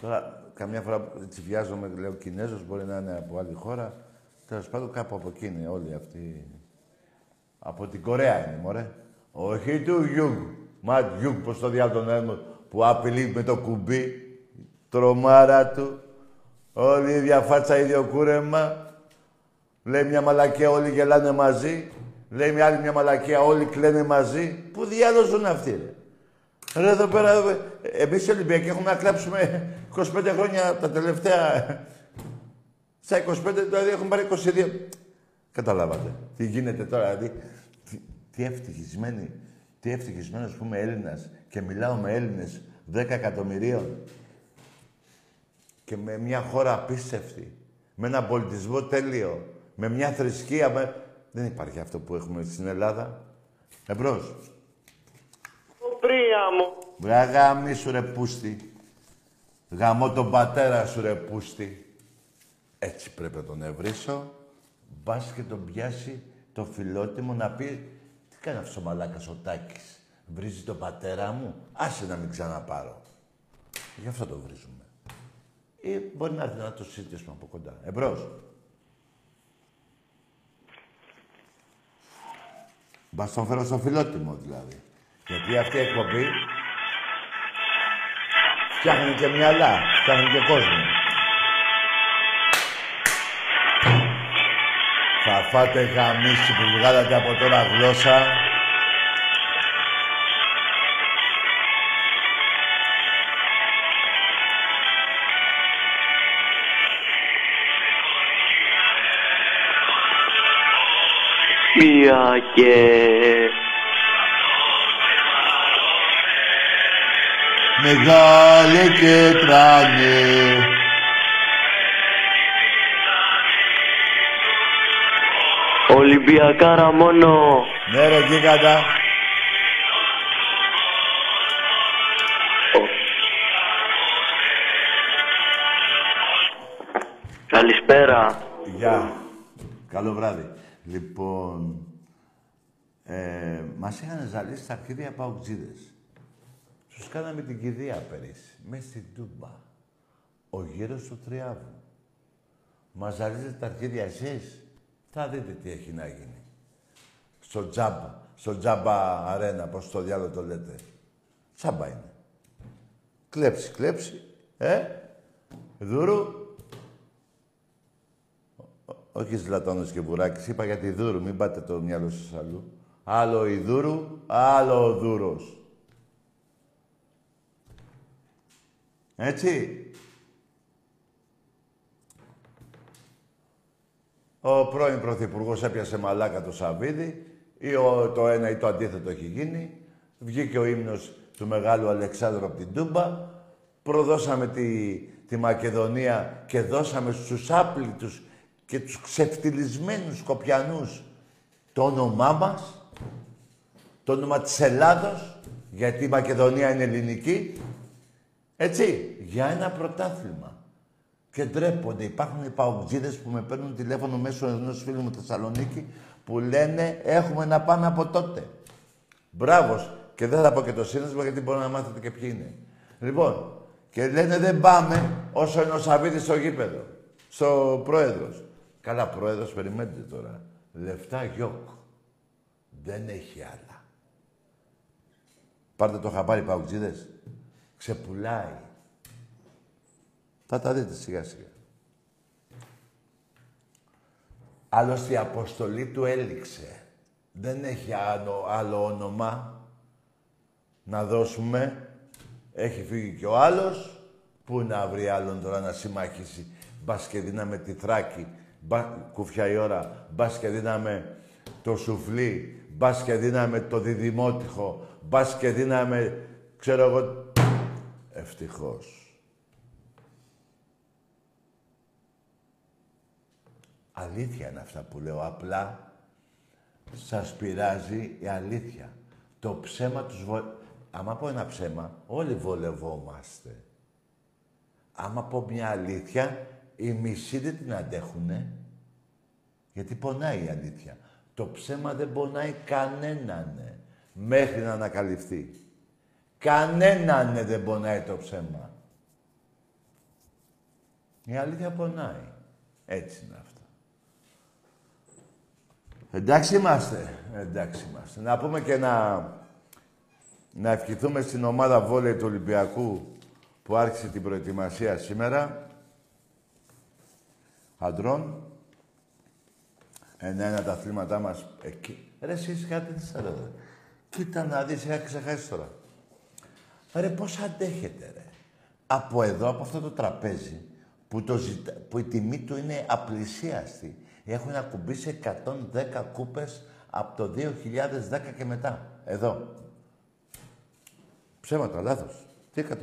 Τώρα, καμιά φορά έτσι βιάζομαι, λέω Κινέζος, μπορεί να είναι από άλλη χώρα. Τέλος πάντων, κάπου από εκεί είναι όλοι αυτοί. Από την Κορέα είναι, μωρέ. Όχι του Γιούγκ. Ματ Γιούγκ, πώς το διάολο που απειλεί με το κουμπί. Τρομάρα του. Όλη η ίδια φάτσα, ίδιο κούρεμα. Λέει μια μαλακία, όλοι γελάνε μαζί. Λέει μια άλλη μια μαλακία, όλοι κλαίνε μαζί. Πού διάολο ζουν αυτοί, ρε. Ρε εδώ πέρα, εμείς οι Ολυμπιακοί έχουμε να κλάψουμε 25 χρόνια τα τελευταία. Στα 25 δηλαδή έχουμε πάρει 22. Καταλάβατε. Τι γίνεται τώρα, δηλαδή. Τι, τι ευτυχισμένοι, τι ευτυχισμένος που είμαι Έλληνας και μιλάω με Έλληνες 10 εκατομμυρίων και με μια χώρα απίστευτη, με ένα πολιτισμό τέλειο, με μια θρησκεία, με... Δεν υπάρχει αυτό που έχουμε στην Ελλάδα. Εμπρός. Πρία μου. Βραγάμι σου ρε πούστη. Γαμώ τον πατέρα σου ρε πούστη. Έτσι πρέπει να τον ευρύσω. Μπας και τον πιάσει το φιλότιμο να πει τι κάνει αυτός ο μαλάκας ο Τάκης. Βρίζει τον πατέρα μου; Άσε να μην ξαναπάρω. Γι' αυτό το βρίζουμε. Ή μπορεί να έρθει να το συζητήσουμε από κοντά. Εμπρός. Μπας τον φέρω στο φιλότιμο δηλαδή. Γιατί αυτή η εκπομπή φτιάχνει και μυαλά, φτιάχνει και κόσμο. Φάτε γαμίση που βγάλατε από τώρα γλώσσα. Μία και... Μεγάλε και τράνε. Ολυμπιακάρα μόνο. Ναι ρε γίγαντα. Καλησπέρα. Γεια. Καλό βράδυ. Λοιπόν, ε, μας είχαν ζαλίσει στα αρχίδια παουτζίδες. Τους κάναμε την κηδεία πέρυσι, μέσα στην Τούμπα. Ο γύρος του Τριάβου. Μας ζαλίζετε τα αρχίδια εσείς; Θα δείτε τι έχει να γίνει. Στο τζάμπα, στο τζάμπα αρένα, πώς το διάλογο το λέτε. Τζάμπα είναι. Κλέψει, κλέψει. Ε, δούρου. Ό- Όχι Ζλατώνος και Βουράκης, είπα για τη Δούρου, μην πάτε το μυαλό σας αλλού. Άλλο η Δούρου, άλλο ο Δούρος. Έτσι. Ο πρώην Πρωθυπουργός έπιασε μαλάκα το Σαββίδι ή ο, το ένα ή το αντίθετο έχει γίνει. Βγήκε ο ύμνος του Μεγάλου Αλεξάνδρου από την Τούμπα. Προδώσαμε τη, τη Μακεδονία και δώσαμε στους άπλητους και τους ξεφτυλισμένους Σκοπιανούς το όνομά μας, το όνομα της Ελλάδος, γιατί η Μακεδονία είναι ελληνική. Έτσι, για ένα πρωτάθλημα. Και ντρέπονται. Υπάρχουν οι παουτζίδες που με παίρνουν τηλέφωνο μέσω ενός φίλου μου Θεσσαλονίκη που λένε έχουμε να πάμε από τότε. Μπράβος. Και δεν θα πω και το σύνδεσμο γιατί μπορεί να μάθετε και ποιοι είναι. Λοιπόν, και λένε δεν πάμε όσο είναι ο Σαββίδης στο γήπεδο. Στο πρόεδρος. Καλά, πρόεδρος, περιμένετε τώρα. Λεφτά γιοκ. Δεν έχει άλλα. Πάρτε το χαπάρι παουτζίδες. Ξεπουλάει. Θα τα δείτε σιγά σιγά. Άλλωστε η αποστολή του έληξε. Δεν έχει άλλο, άλλο όνομα να δώσουμε. Έχει φύγει και ο άλλος. Πού να βρει άλλον τώρα να συμμαχίσει. Μπας και δίναμε τη Θράκη; Μπα, κουφιά η ώρα. Μπας και δίναμε το σουφλί. Μπας και δίναμε το διδημότυχο. Μπας και δίναμε, ξέρω εγώ, ευτυχώς. Αλήθεια είναι αυτά που λέω. Απλά σας πειράζει η αλήθεια. Το ψέμα τους βο... Άμα πω ένα ψέμα, όλοι βολευόμαστε. Άμα πω μια αλήθεια, οι μισοί δεν την αντέχουνε. Γιατί πονάει η αλήθεια. Το ψέμα δεν πονάει κανέναν μέχρι να ανακαλυφθεί. Κανέναν δεν πονάει το ψέμα. Η αλήθεια πονάει. Έτσι είναι αυτό. Εντάξει είμαστε. Εντάξει είμαστε. Να πούμε και να, να ευχηθούμε στην ομάδα βόλεϊ του Ολυμπιακού που άρχισε την προετοιμασία σήμερα. Αντρών. Ένα-ένα τα αθλήματά μας εκεί. Ρε εσείς κάτι δεν σας λέω. Κοίτα να δεις, είχα ξεχάσει τώρα. Ρε πώς αντέχετε ρε. Από εδώ, από αυτό το τραπέζι, που, το ζητα... που η τιμή του είναι απλησίαστη. Έχουν ακουμπήσει 110 κούπες από το 2010 και μετά. Εδώ. Ψέματα, λάθος. Τι 110.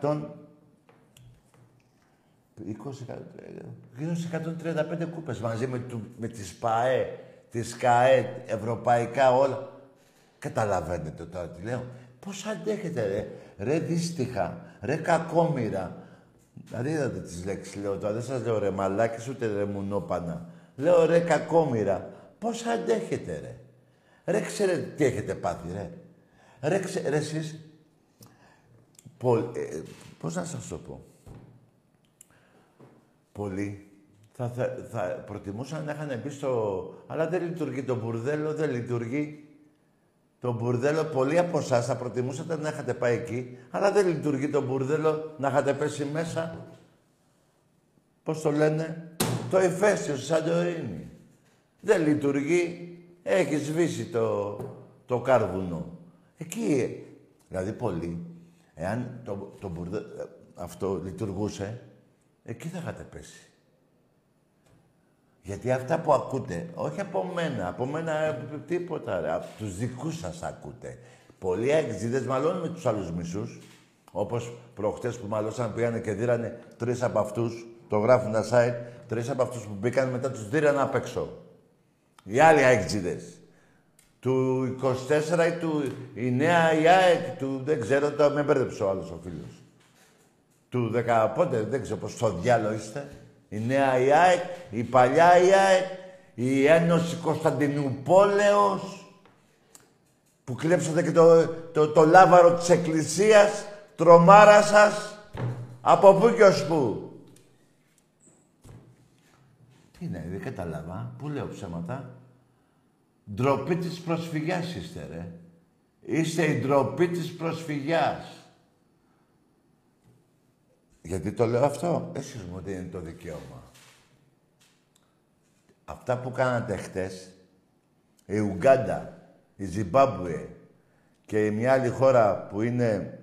100... 20, γύρω σε 135 κούπες μαζί με, του, με τις ΠΑΕ, τις ΚΑΕ, ευρωπαϊκά όλα. Καταλαβαίνετε τώρα τι λέω. Πώς αντέχετε ρε, ρε δύστιχα, ρε κακόμοιρα, Δηλαδή είδατε τις λέξεις λέω τώρα. Δεν σας λέω ρε μαλάκες ούτε ρε μουνόπανα. Λέω ρε κακόμοιρα. Πώς αντέχετε ρε. Ρε ξέρετε τι έχετε πάθει ρε. Ρε, ξε, ρε εσείς. Πο, ε, πώς να σας το πω. Πολλοί θα, θα, θα προτιμούσαν να είχαν μπει στο... Αλλά δεν λειτουργεί το μπουρδέλο, δεν λειτουργεί. Το μπουρδέλο, πολλοί από εσάς θα προτιμούσατε να είχατε πάει εκεί, αλλά δεν λειτουργεί το μπουρδέλο να είχατε πέσει μέσα. Πώς το λένε, το ηφαίστειο στη Σαντορίνη. Δεν λειτουργεί, έχεις σβήσει το, το κάρβουνο. Εκεί, δηλαδή πολλοί, εάν το, το μπουρδέλο, αυτό λειτουργούσε, εκεί θα είχατε πέσει. Γιατί αυτά που ακούτε, όχι από μένα, από μένα ε, τίποτα, ρε, από τους δικούς σας ακούτε. Πολλοί εξήδες μαλώνουν με τους άλλους μισούς, όπως προχτές που μαλώσαν, πήγανε και δίρανε τρεις από αυτούς, το γράφουν τα site, τρεις από αυτούς που μπήκαν μετά τους δίρανε απ' έξω. Οι άλλοι έξιδες. Του 24 ή του, η νέα η ΑΕΚ, του, δεν ξέρω, το με μπέρδεψε ο άλλος ο φίλος. Του 10, πότε, δεν ξέρω πώς στο διάλογο είστε. Η νέα η ΑΕΚ, η παλιά η ΑΕΚ, η Ένωση Κωνσταντινούπολεως, που κλέψατε και το, το, το λάβαρο της Εκκλησίας, τρομάρα σας, από πού και ως πού; Τι είναι, δεν κατάλαβα. Πού λέω ψέματα; Ντροπή της προσφυγιάς είστε, ρε. Είστε η ντροπή της προσφυγιάς. Γιατί το λέω αυτό. Εσείς μου δίνετε το δικαίωμα. Αυτά που κάνατε χτες, η Ουγγάντα, η Ζιμπάμπουε και μια άλλη χώρα που είναι,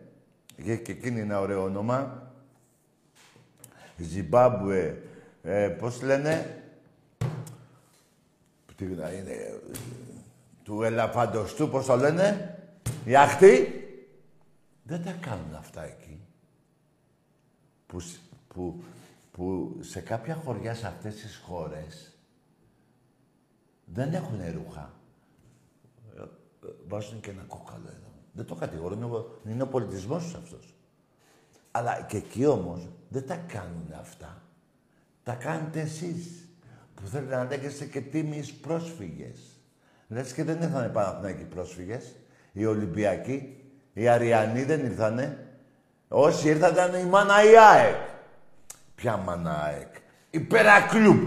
είχε και εκείνη ένα ωραίο όνομα, η Ζιμπάμπουε, ε, πώς λένε, τι είναι, του ελαφαντοστού, πώς το λένε, η αχτή, δεν τα κάνουν αυτά εκεί που, που, που σε κάποια χωριά σε αυτές τις χώρες δεν έχουν ρούχα. Βάζουν και ένα κόκαλο εδώ. Δεν το κατηγορώ, είναι, είναι ο πολιτισμός τους αυτός. Αλλά και εκεί όμως δεν τα κάνουν αυτά. Τα κάνετε εσείς που θέλετε να λέγεστε και τίμιες πρόσφυγες. Λες και δεν ήρθανε πάνω οι πρόσφυγες. Οι Ολυμπιακοί, οι Αριανοί δεν ήρθανε. Όσοι ήρθαν ήταν η μάνα η ΑΕΚ. Ποια μάνα ΑΕΚ. Η Περακλούπ.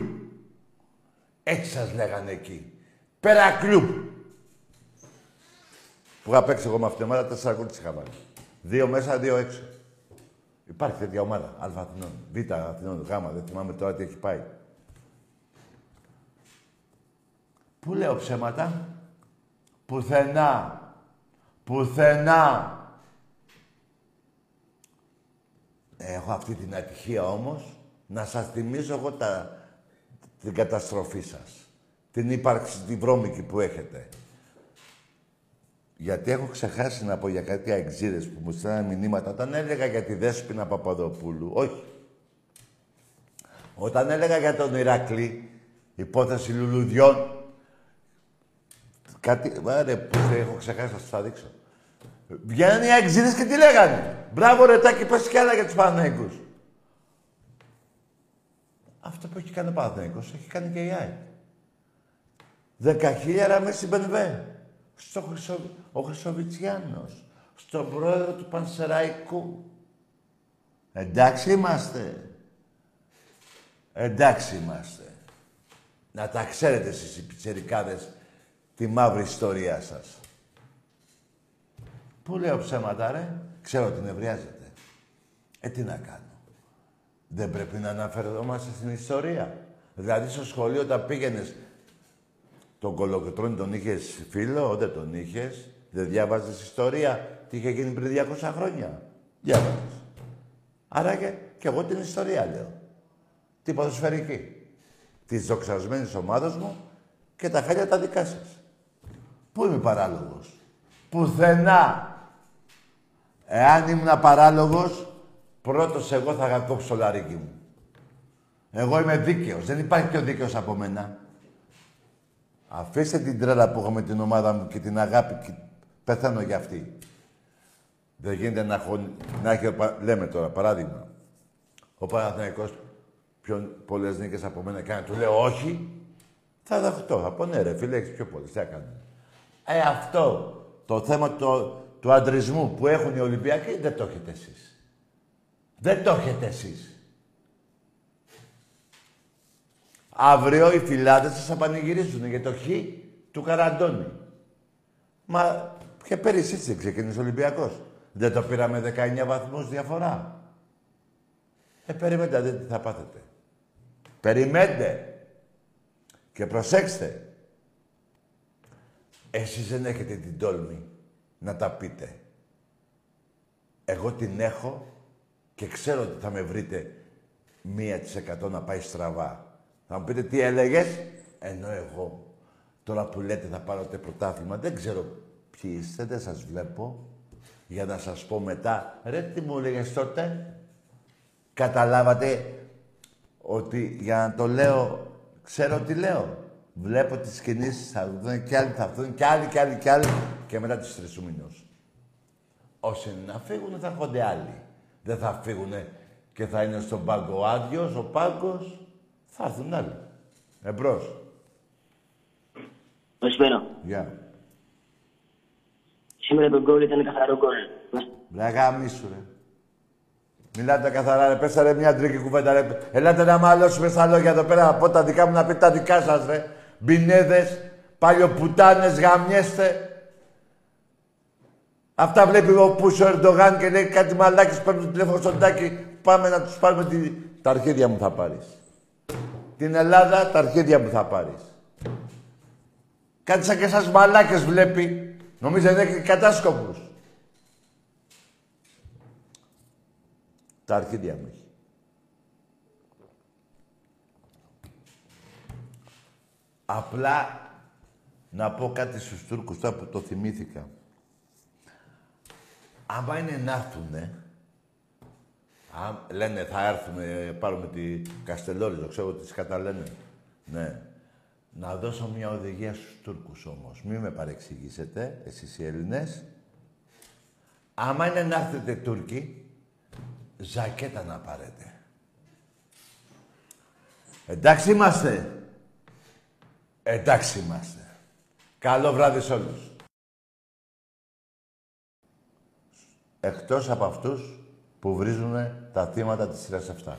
Έτσι σας λέγανε εκεί. Περακλούπ. Που είχα παίξει εγώ με αυτήν την ομάδα, τέσσερα γκολ είχα βάλει. Δύο μέσα, δύο έξω. Υπάρχει τέτοια ομάδα. Α Αθηνών. Β Αθηνών. Γ. Δεν θυμάμαι τώρα τι έχει πάει. Πού λέω ψέματα; Πουθενά. Πουθενά. Έχω αυτή την ατυχία όμως να σας θυμίζω εγώ τα, την καταστροφή σας. Την ύπαρξη, τη βρώμικη που έχετε. Γιατί έχω ξεχάσει να πω για κάτι αεξίδες που μου στέλνανε μηνύματα όταν έλεγα για τη Δέσποινα Παπαδοπούλου. Όχι. Όταν έλεγα για τον Ηρακλή, υπόθεση λουλουδιών, κάτι... Βάρε, που έχω ξεχάσει να σας τα δείξω. Βγαίνουν οι αεξίδες και τι λέγανε; Μπράβο ρε Τάκη, πες κι άλλα για τους Παναθηναϊκούς. Αυτό που έχει κάνει ο Παναθηναϊκός έχει κάνει και η ΑΕΚ. Δεκαχίλιαρα με συμπενβέ. Στο Χρυσο... Ο Χρυσοβιτσιάνος. Στον πρόεδρο του Πανσεραϊκού. Εντάξει είμαστε. Εντάξει είμαστε. Να τα ξέρετε εσείς οι πιτσερικάδες τη μαύρη ιστορία σας. Πού λέω ψέματα, ρε; Ξέρω ότι νευριάζετε. Ε, τι να κάνω. Δεν πρέπει να αναφερόμαστε στην ιστορία. Δηλαδή, στο σχολείο, όταν πήγαινες τον κολοκοτρόνη τον είχες φίλο, δεν τον είχες. Δεν διάβαζες ιστορία. Τι είχε γίνει πριν 200 χρόνια; Διάβαζες. Άρα και, και εγώ την ιστορία λέω. Την ποδοσφαιρική. Της δοξασμένης ομάδας μου και τα χάλια τα δικά σας. Πού είμαι παράλογος; Πουθενά. Εάν ήμουν παράλογος, πρώτος εγώ θα γακόψω το λαρίκι μου. Εγώ είμαι δίκαιος. Δεν υπάρχει πιο δίκαιος από μένα. Αφήστε την τρέλα που έχω με την ομάδα μου και την αγάπη και πεθαίνω για αυτή. Δεν γίνεται να, έχω, να έχει, λέμε τώρα, παράδειγμα. ο Παναθηναϊκός πιο πολλές νίκες από μένα κάνει. Του λέω όχι. Θα δεχτώ. Θα πω ναι ρε φίλε, έχεις πιο πολλές. Τι έκανε. Ε, αυτό το θέμα το, του αντρισμού που έχουν οι Ολυμπιακοί δεν το έχετε εσείς. Δεν το έχετε εσείς. Αύριο οι φυλάδες σας θα πανηγυρίσουν για το χ του Καραντώνη. Μα και πέρυσι έτσι ξεκίνησε ο Ολυμπιακός. Δεν το πήραμε 19 βαθμούς διαφορά. Ε, περιμένετε, δείτε τι θα πάθετε. Περιμένετε. Και προσέξτε. Εσείς δεν έχετε την τόλμη να τα πείτε. Εγώ την έχω και ξέρω ότι θα με βρείτε μία της εκατό να πάει στραβά. Θα μου πείτε τι έλεγες, ενώ εγώ τώρα που λέτε θα πάρω το πρωτάθλημα, δεν ξέρω ποιοι είστε, δεν σας βλέπω, για να σας πω μετά, ρε τι μου έλεγες τότε, καταλάβατε ότι για να το λέω, ξέρω τι λέω. Βλέπω τις κινήσεις, θα δουν και άλλοι θα έρθουν και άλλοι και άλλοι και άλλοι και μετά τις τρεις μήνους. Όσοι να φύγουν θα έρχονται άλλοι. Δεν θα φύγουν και θα είναι στον πάγκο άδειος, ο πάγκος, θα έρθουν άλλοι. Εμπρός. Καλησπέρα. Γεια. Σήμερα το γκολ ήταν καθαρό γκολ. Ρε γάμισου, ρε. Μιλάτε καθαρά, ρε. Πέσα, ρε, μια τρίκη κουβέντα, ρε. Ελάτε να μαλώσουμε στα λόγια εδώ πέρα. Από τα δικά μου να πείτε τα δικά σας, ρε. Μπινέδες, παλιοπουτάνες, γαμιέστε. Αυτά βλέπει ο Πούσο Ερντογάν και λέει κάτι μαλάκες παίρνουν το τηλέφωνο στον τάκι. Πάμε να τους πάρουμε τη... Τα αρχίδια μου θα πάρεις. Την Ελλάδα, τα αρχίδια μου θα πάρεις. Κάτι σαν και εσάς μαλάκες βλέπει. Νομίζετε έχει κατάσκοπους. Τα αρχίδια μου έχει. Απλά να πω κάτι στους Τούρκους τώρα που το θυμήθηκα. Άμα είναι να έρθουνε, αν λένε θα έρθουμε, πάρουμε τη Καστελόριζο, ξέρω τις καταλένε. Ναι. Να δώσω μια οδηγία στους Τούρκους όμως. Μην με παρεξηγήσετε, εσείς οι Έλληνες. Άμα είναι να έρθετε Τούρκοι, ζακέτα να πάρετε. Εντάξει είμαστε. Εντάξει είμαστε. Καλό βράδυ σε όλους. Εκτός από αυτούς που βρίζουν τα θύματα της σειράς 7.